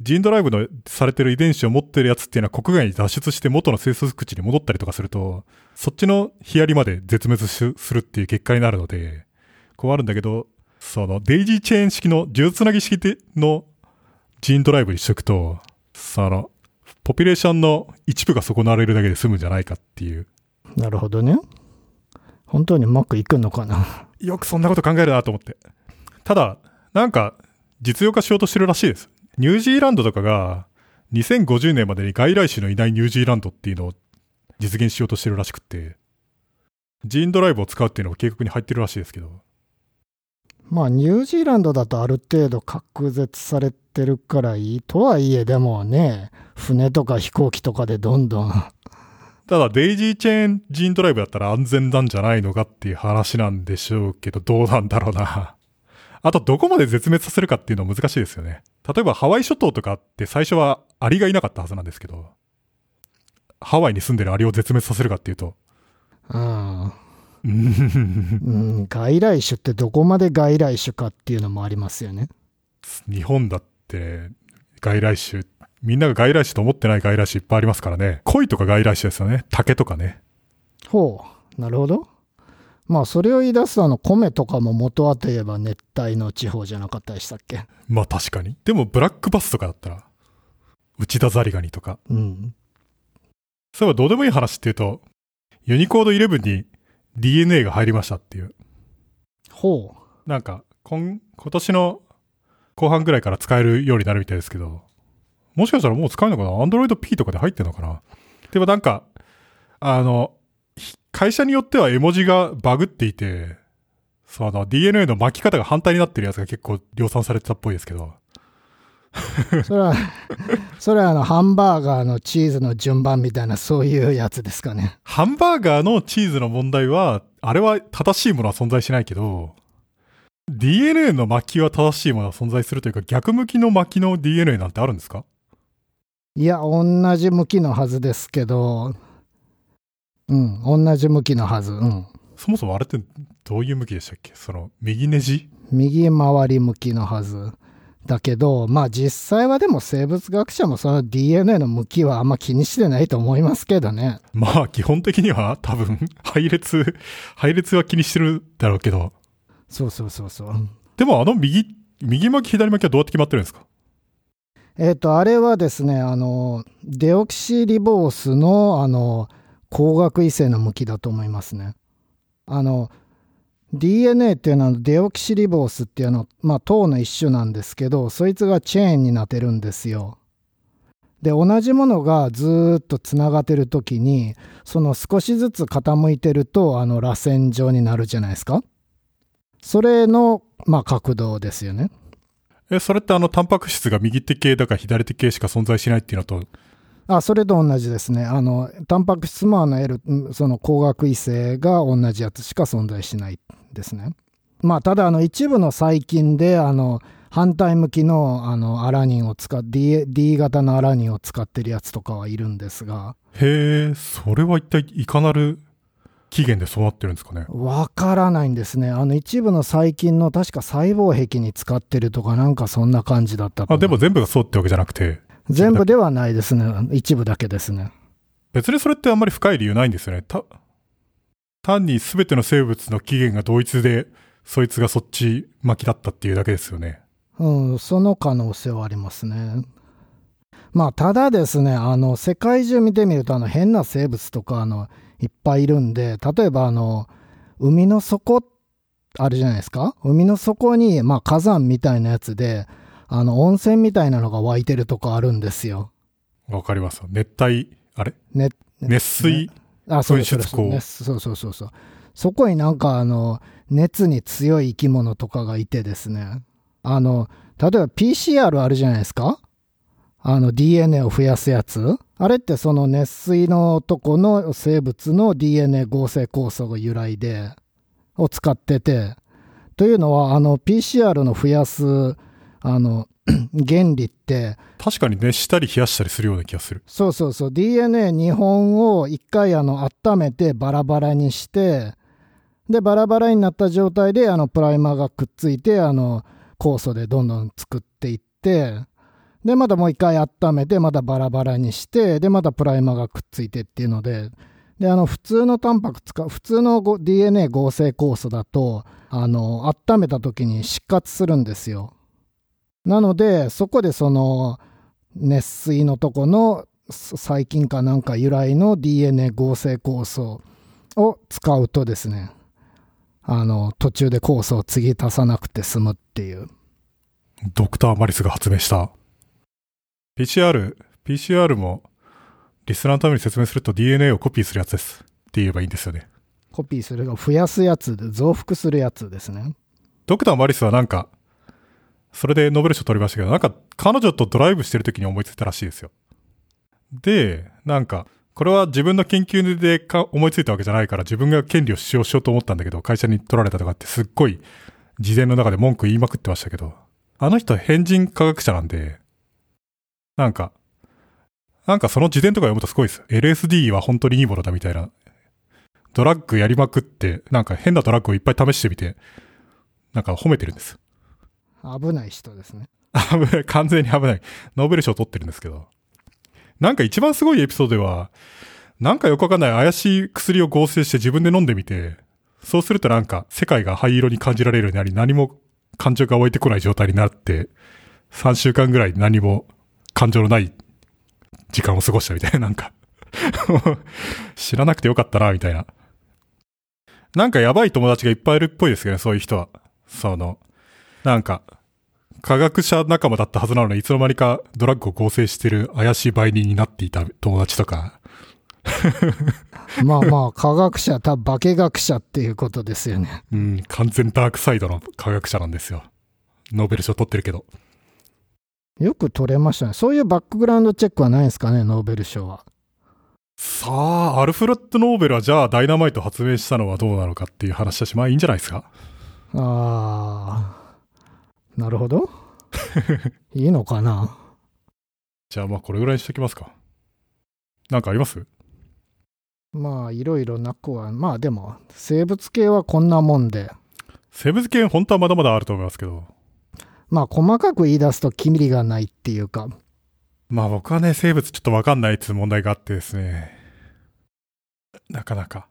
ジーンドライブのされてる遺伝子を持ってるやつっていうのは国外に脱出して元の生息地に戻ったりとかすると、そっちのヒアリまで絶滅しするっていう結果になるので、こうあるんだけど、そのデイジーチェーン式の銃つなぎ式でのジーンドライブにしとくと、その、ポピュレーションの一部が損なわれるだけで済むんじゃないかっていう。なるほどね。本当にうまくいくのかな。よくそんなこと考えるなと思って。ただ、なんか、実用化しようとしてるらしいです。ニュージーランドとかが、2050年までに外来種のいないニュージーランドっていうのを実現しようとしてるらしくって、ジーンドライブを使うっていうのが計画に入ってるらしいですけど、まあニュージーランドだとある程度隔絶されてるからいい。とはいえでもね、船とか飛行機とかでどんどん。ただデイジーチェーンジーンドライブだったら安全なんじゃないのかっていう話なんでしょうけど、どうなんだろうな。<laughs> あと、どこまで絶滅させるかっていうのは難しいですよね。例えばハワイ諸島とかって最初はアリがいなかったはずなんですけど、ハワイに住んでるアリを絶滅させるかっていうと、うん。うん、外来種ってどこまで外来種かっていうのもありますよね。日本だって外来種、みんなが外来種と思ってない外来種いっぱいありますからね。鯉とか外来種ですよね。竹とかね。ほう、なるほど。まあ、それを言い出すあの、米とかも元はといえば熱帯の地方じゃなかったでしたっけ？まあ確かに。でもブラックバスとかだったら、内田ザリガニとか。うん。そういえばどうでもいい話っていうと、ユニコード11に DNA が入りましたっていう。ほなんか、今、今年の後半ぐらいから使えるようになるみたいですけど、もしかしたらもう使えるのかな ?Android P とかで入ってんのかな？でもなんか、あの、ひ会社によっては絵文字がバグっていて、そう、あの、DNA の巻き方が反対になってるやつが結構量産されてたっぽいですけど、う。それは、それはあの、ハンバーガーのチーズの順番みたいな、そういうやつですかね。ハンバーガーのチーズの問題は、あれは正しいものは存在しないけど、DNA の巻きは正しいものは存在するというか、逆向きの巻きの DNA なんてあるんですか？いや、同じ向きのはずですけど、うん、同じ向きのはず。うん。そもそもあれってどういう向きでしたっけ？その、右ネジ？右回り向きのはず。だけど、まあ実際はでも生物学者もその DNA の向きはあんま気にしてないと思いますけどね。まあ、基本的には多分、<laughs> 配列、配列は気にしてるだろうけど、そうそうそうそう。でもあの右、右巻き左巻きはどうやって決まってるんですか？えっ、と、あれはですね、あの、デオキシリボースの、あの、光学異性の向きだと思いますね。あの、DNA っていうのはデオキシリボースっていうのは、まあ、糖の一種なんですけど、そいつがチェーンになってるんですよ。で、同じものがずーっとつながってる時に、その少しずつ傾いてると、あの、螺旋状になるじゃないですか。それの、まあ、角度ですよね。え、それってあの、タンパク質が右手系だか左手系しか存在しないっていうのと、あ、それと同じですね。あの、タンパク質もあの L、んその光学異性が同じやつしか存在しないですね。まあ、ただ、あの、一部の細菌で、あの、反対向きの、あの、アラニンを使っ D、D 型のアラニンを使ってるやつとかはいるんですが、へえ、それは一体いかなる起源でそうなってるんですかね？わからないんですね。あの、一部の細菌の確か細胞壁に使ってるとか、なんかそんな感じだったとあ、でも全部がそうってわけじゃなくて、全部ではないですね。一部だけですね。別にそれってあんまり深い理由ないんですよね。た、単に全ての生物の起源が同一で、そいつがそっち巻きだったっていうだけですよね。うん、その可能性はありますね。まあ、ただですね、あの、世界中見てみると、あの、変な生物とか、あの、いっぱいいるんで、例えば、あの、海の底、あるじゃないですか？海の底に、まあ、火山みたいなやつで、あの、温泉みたいなのが湧いてるとこあるんですよ。わかります。熱帯、あれ？ね、熱水、あ、そうですそうそうそうそう。そこになんかあの、熱に強い生き物とかがいてですね。あの、例えば PCR あるじゃないですか。あの DNA を増やすやつ。あれってその熱水のとこの生物の DNA 合成酵素が由来で、を使ってて、というのはあの PCR の増やす、あの、<clears throat> 原理って、確かに熱したり冷やしたりするような気がする。そうそうそう。DNA2 本を一回あの温めてバラバラにしてでバラバラになった状態であのプライマーがくっついてあの酵素でどんどん作っていってでまたもう一回温めてまたバラバラにしてでまたプライマーがくっついてっていうのでであの普通のタンパク使う普通のご DNA 合成酵素だとあの温めた時に失活するんですよなのでそこでその熱水のとこの細菌かなんか由来の DNA 合成酵素を使うとですねあの途中で酵素を継ぎ足さなくて済むっていうドクター・マリスが発明した。PCR、PCR も、リスナーのために説明すると DNA をコピーするやつです。って言えばいいんですよね。コピーするが増やすやつで増幅するやつですねドクター・マリスはなんか、それでノーベル賞取りましたけど、なんか彼女とドライブしてる時に思いついたらしいですよ。で、なんか、これは自分の研究でか思いついたわけじゃないから自分が権利を使用しようと思ったんだけど、会社に取られたとかってすっごい事前の中で文句言いまくってましたけど、あの人変人科学者なんで、なんか、なんかその事前とか読むとすごいです。LSD は本当にいいものだみたいなドラッグやりまくって、なんか変なドラッグをいっぱい試してみて、なんか褒めてるんです。危ない人ですね。危ない、完全に危ない。ノーベル賞取ってるんですけど。なんか一番すごいエピソードでは、なんかよくわかんない怪しい薬を合成して自分で飲んでみて、そうするとなんか世界が灰色に感じられるようになり、何も感情が湧いてこない状態になって、3週間ぐらい何も感情のない時間を過ごしたみたいな、<laughs> なんか。知らなくてよかったな、みたいな。なんかやばい友達がいっぱいいるっぽいですけどね、そういう人は。その、なんか、科学者仲間だったはずなのに、いつの間にかドラッグを合成してる怪しい売人になっていた友達とか、<laughs> まあまあ、科学者、多化学者っていうことですよね。うん、完全ダークサイドの科学者なんですよ。ノーベル賞取ってるけど。よく取れましたね。そういうバックグラウンドチェックはないんですかね、ノーベル賞は。さあ、アルフレッド・ノーベルはじゃあダイナマイト発明したのはどうなのかっていう話だし、まあいいんじゃないですか。あー、なるほど。<laughs> いいのかな？じゃあまあこれぐらいにしときますか。なんかあります？まあ、いろいろなくは、まあでも、生物系はこんなもんで、生物系本当はまだまだあると思いますけど。まあ、細かく言い出すと、キリがないっていうか、まあ僕はね、生物ちょっとわかんないっていう問題があってですね。なかなか。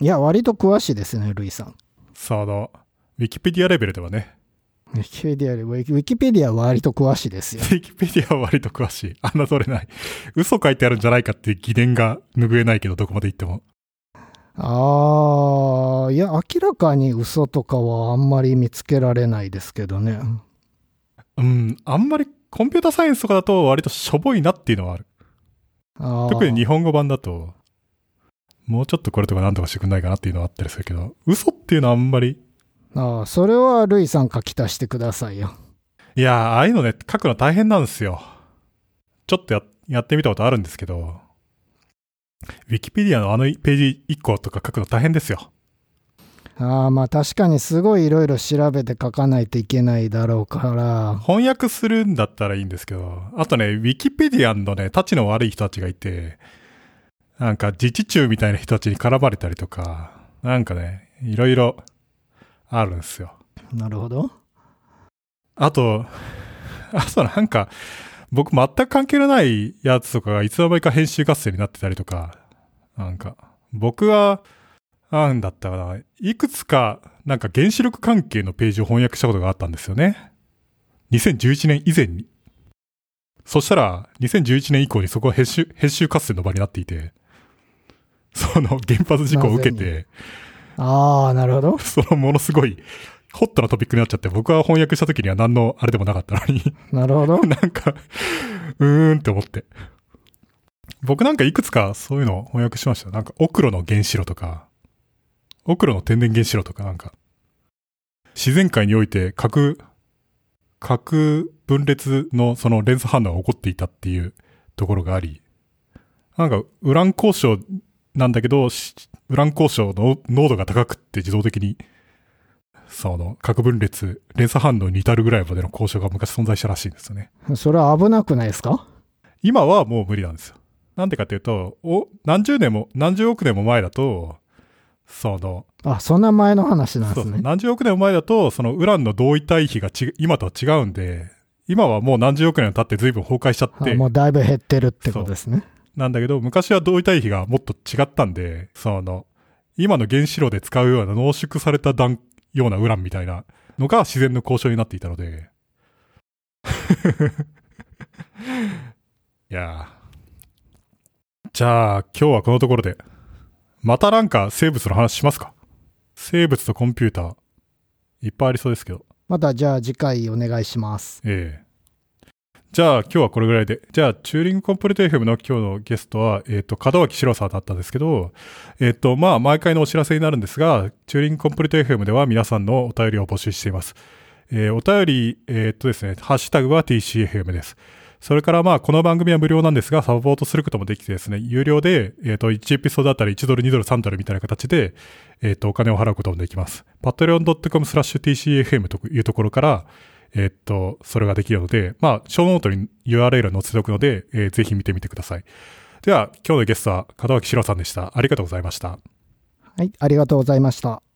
いや、割と詳しいですね、ルイさん。さあ、あの、ウィキペディアレベルではね、ウィキペディアでウィキウィキペディアは割と詳しいですよウ。ィキペディアは割と詳しい。侮れない。嘘書いてあるんじゃないかっていう疑念が拭えないけど、どこまで行っても。ああ、いや、明らかに嘘とかはあんまり見つけられないですけどね。うん、あんまりコンピュータサイエンスとかだと割としょぼいなっていうのはある。あー特に日本語版だと、もうちょっとこれとかなんとかしてくんないかなっていうのはあったりするけど、嘘っていうのはあんまり、ああ、それはルイさん書き足してくださいよ。いやー、ああいうのね、書くの大変なんですよ。ちょっとや、やってみたことあるんですけど、ウィキペディアのあのページ1個とか書くの大変ですよ。ああ、まあ確かにすごいいろいろ調べて書かないといけないだろうから。翻訳するんだったらいいんですけど、あとね、ウィキペディアのね、立ちの悪い人たちがいて、なんか自治中みたいな人たちに絡まれたりとか、なんかね、いろいろあるんですよ。なるほど。あと、<laughs> あとなんか、僕全く関係のないやつとかがいつの間にか編集合戦になってたりとか、なんか、僕は、なんだったかな、いくつか、なんか原子力関係のページを翻訳したことがあったんですよね。2011年以前に。そしたら、2011年以降にそこは編集、編集合戦の場になっていて、その原発事故を受けなて、ああ、なるほど。<laughs> そのものすごい、ホットなトピックになっちゃって、僕は翻訳した時には何のあれでもなかったのに、なるほど。<laughs> なんか、うーんって思って。僕なんかいくつかそういうのを翻訳しました。なんか、オクロの原子炉とか、オクロの天然原子炉とかなんか、自然界において核、核分裂のその連鎖反応が起こっていたっていうところがあり、なんか、ウラン交渉なんだけど、しウラン交渉の濃度が高くって自動的に、その、核分裂、連鎖反応に至るぐらいまでの交渉が昔存在したらしいんですよね。それは危なくないですか？今はもう無理なんですよ。なんでかっていうと、お、何十年も、何十億年も前だと、その、あ、そんな前の話なんでそうそうすね。何十億年も前だと、そのウランの同位体比がち今とは違うんで、今はもう何十億年経って随分崩壊しちゃって、あもうだいぶ減ってるってことですね。なんだけど、昔は同位体比がもっと違ったんで、その、今の原子炉で使うような濃縮された弾、ようなウランみたいなのが自然の交渉になっていたので。<laughs> いやーじゃあ、今日はこのところで、またなんか生物の話しますか？生物とコンピューター、いっぱいありそうですけど。またじゃあ次回お願いします。ええじゃあ今日はこれぐらいで。じゃあ、チューリングコンプリート FM の今日のゲストは、えっ、と、門脇史郎さんだったんですけど、えっ、と、まあ、毎回のお知らせになるんですが、チューリングコンプリート FM では皆さんのお便りを募集しています。えーお便り、えっ、とですね、ハッシュタグは TCFM です。それからまあ、この番組は無料なんですが、サポートすることもできてですね、有料で、えっ、と、1エピソードあたり1ドル、2ドル、3ドルみたいな形で、えっ、と、お金を払うこともできます。patreon.com スラッシュ TCFM というところから、えっと、それができるので、まあ、ショーノートに URL を載せておくので、えーぜひ見てみてください。では、今日のゲストは門脇史郎さんでした。ありがとうございました。はい、ありがとうございました。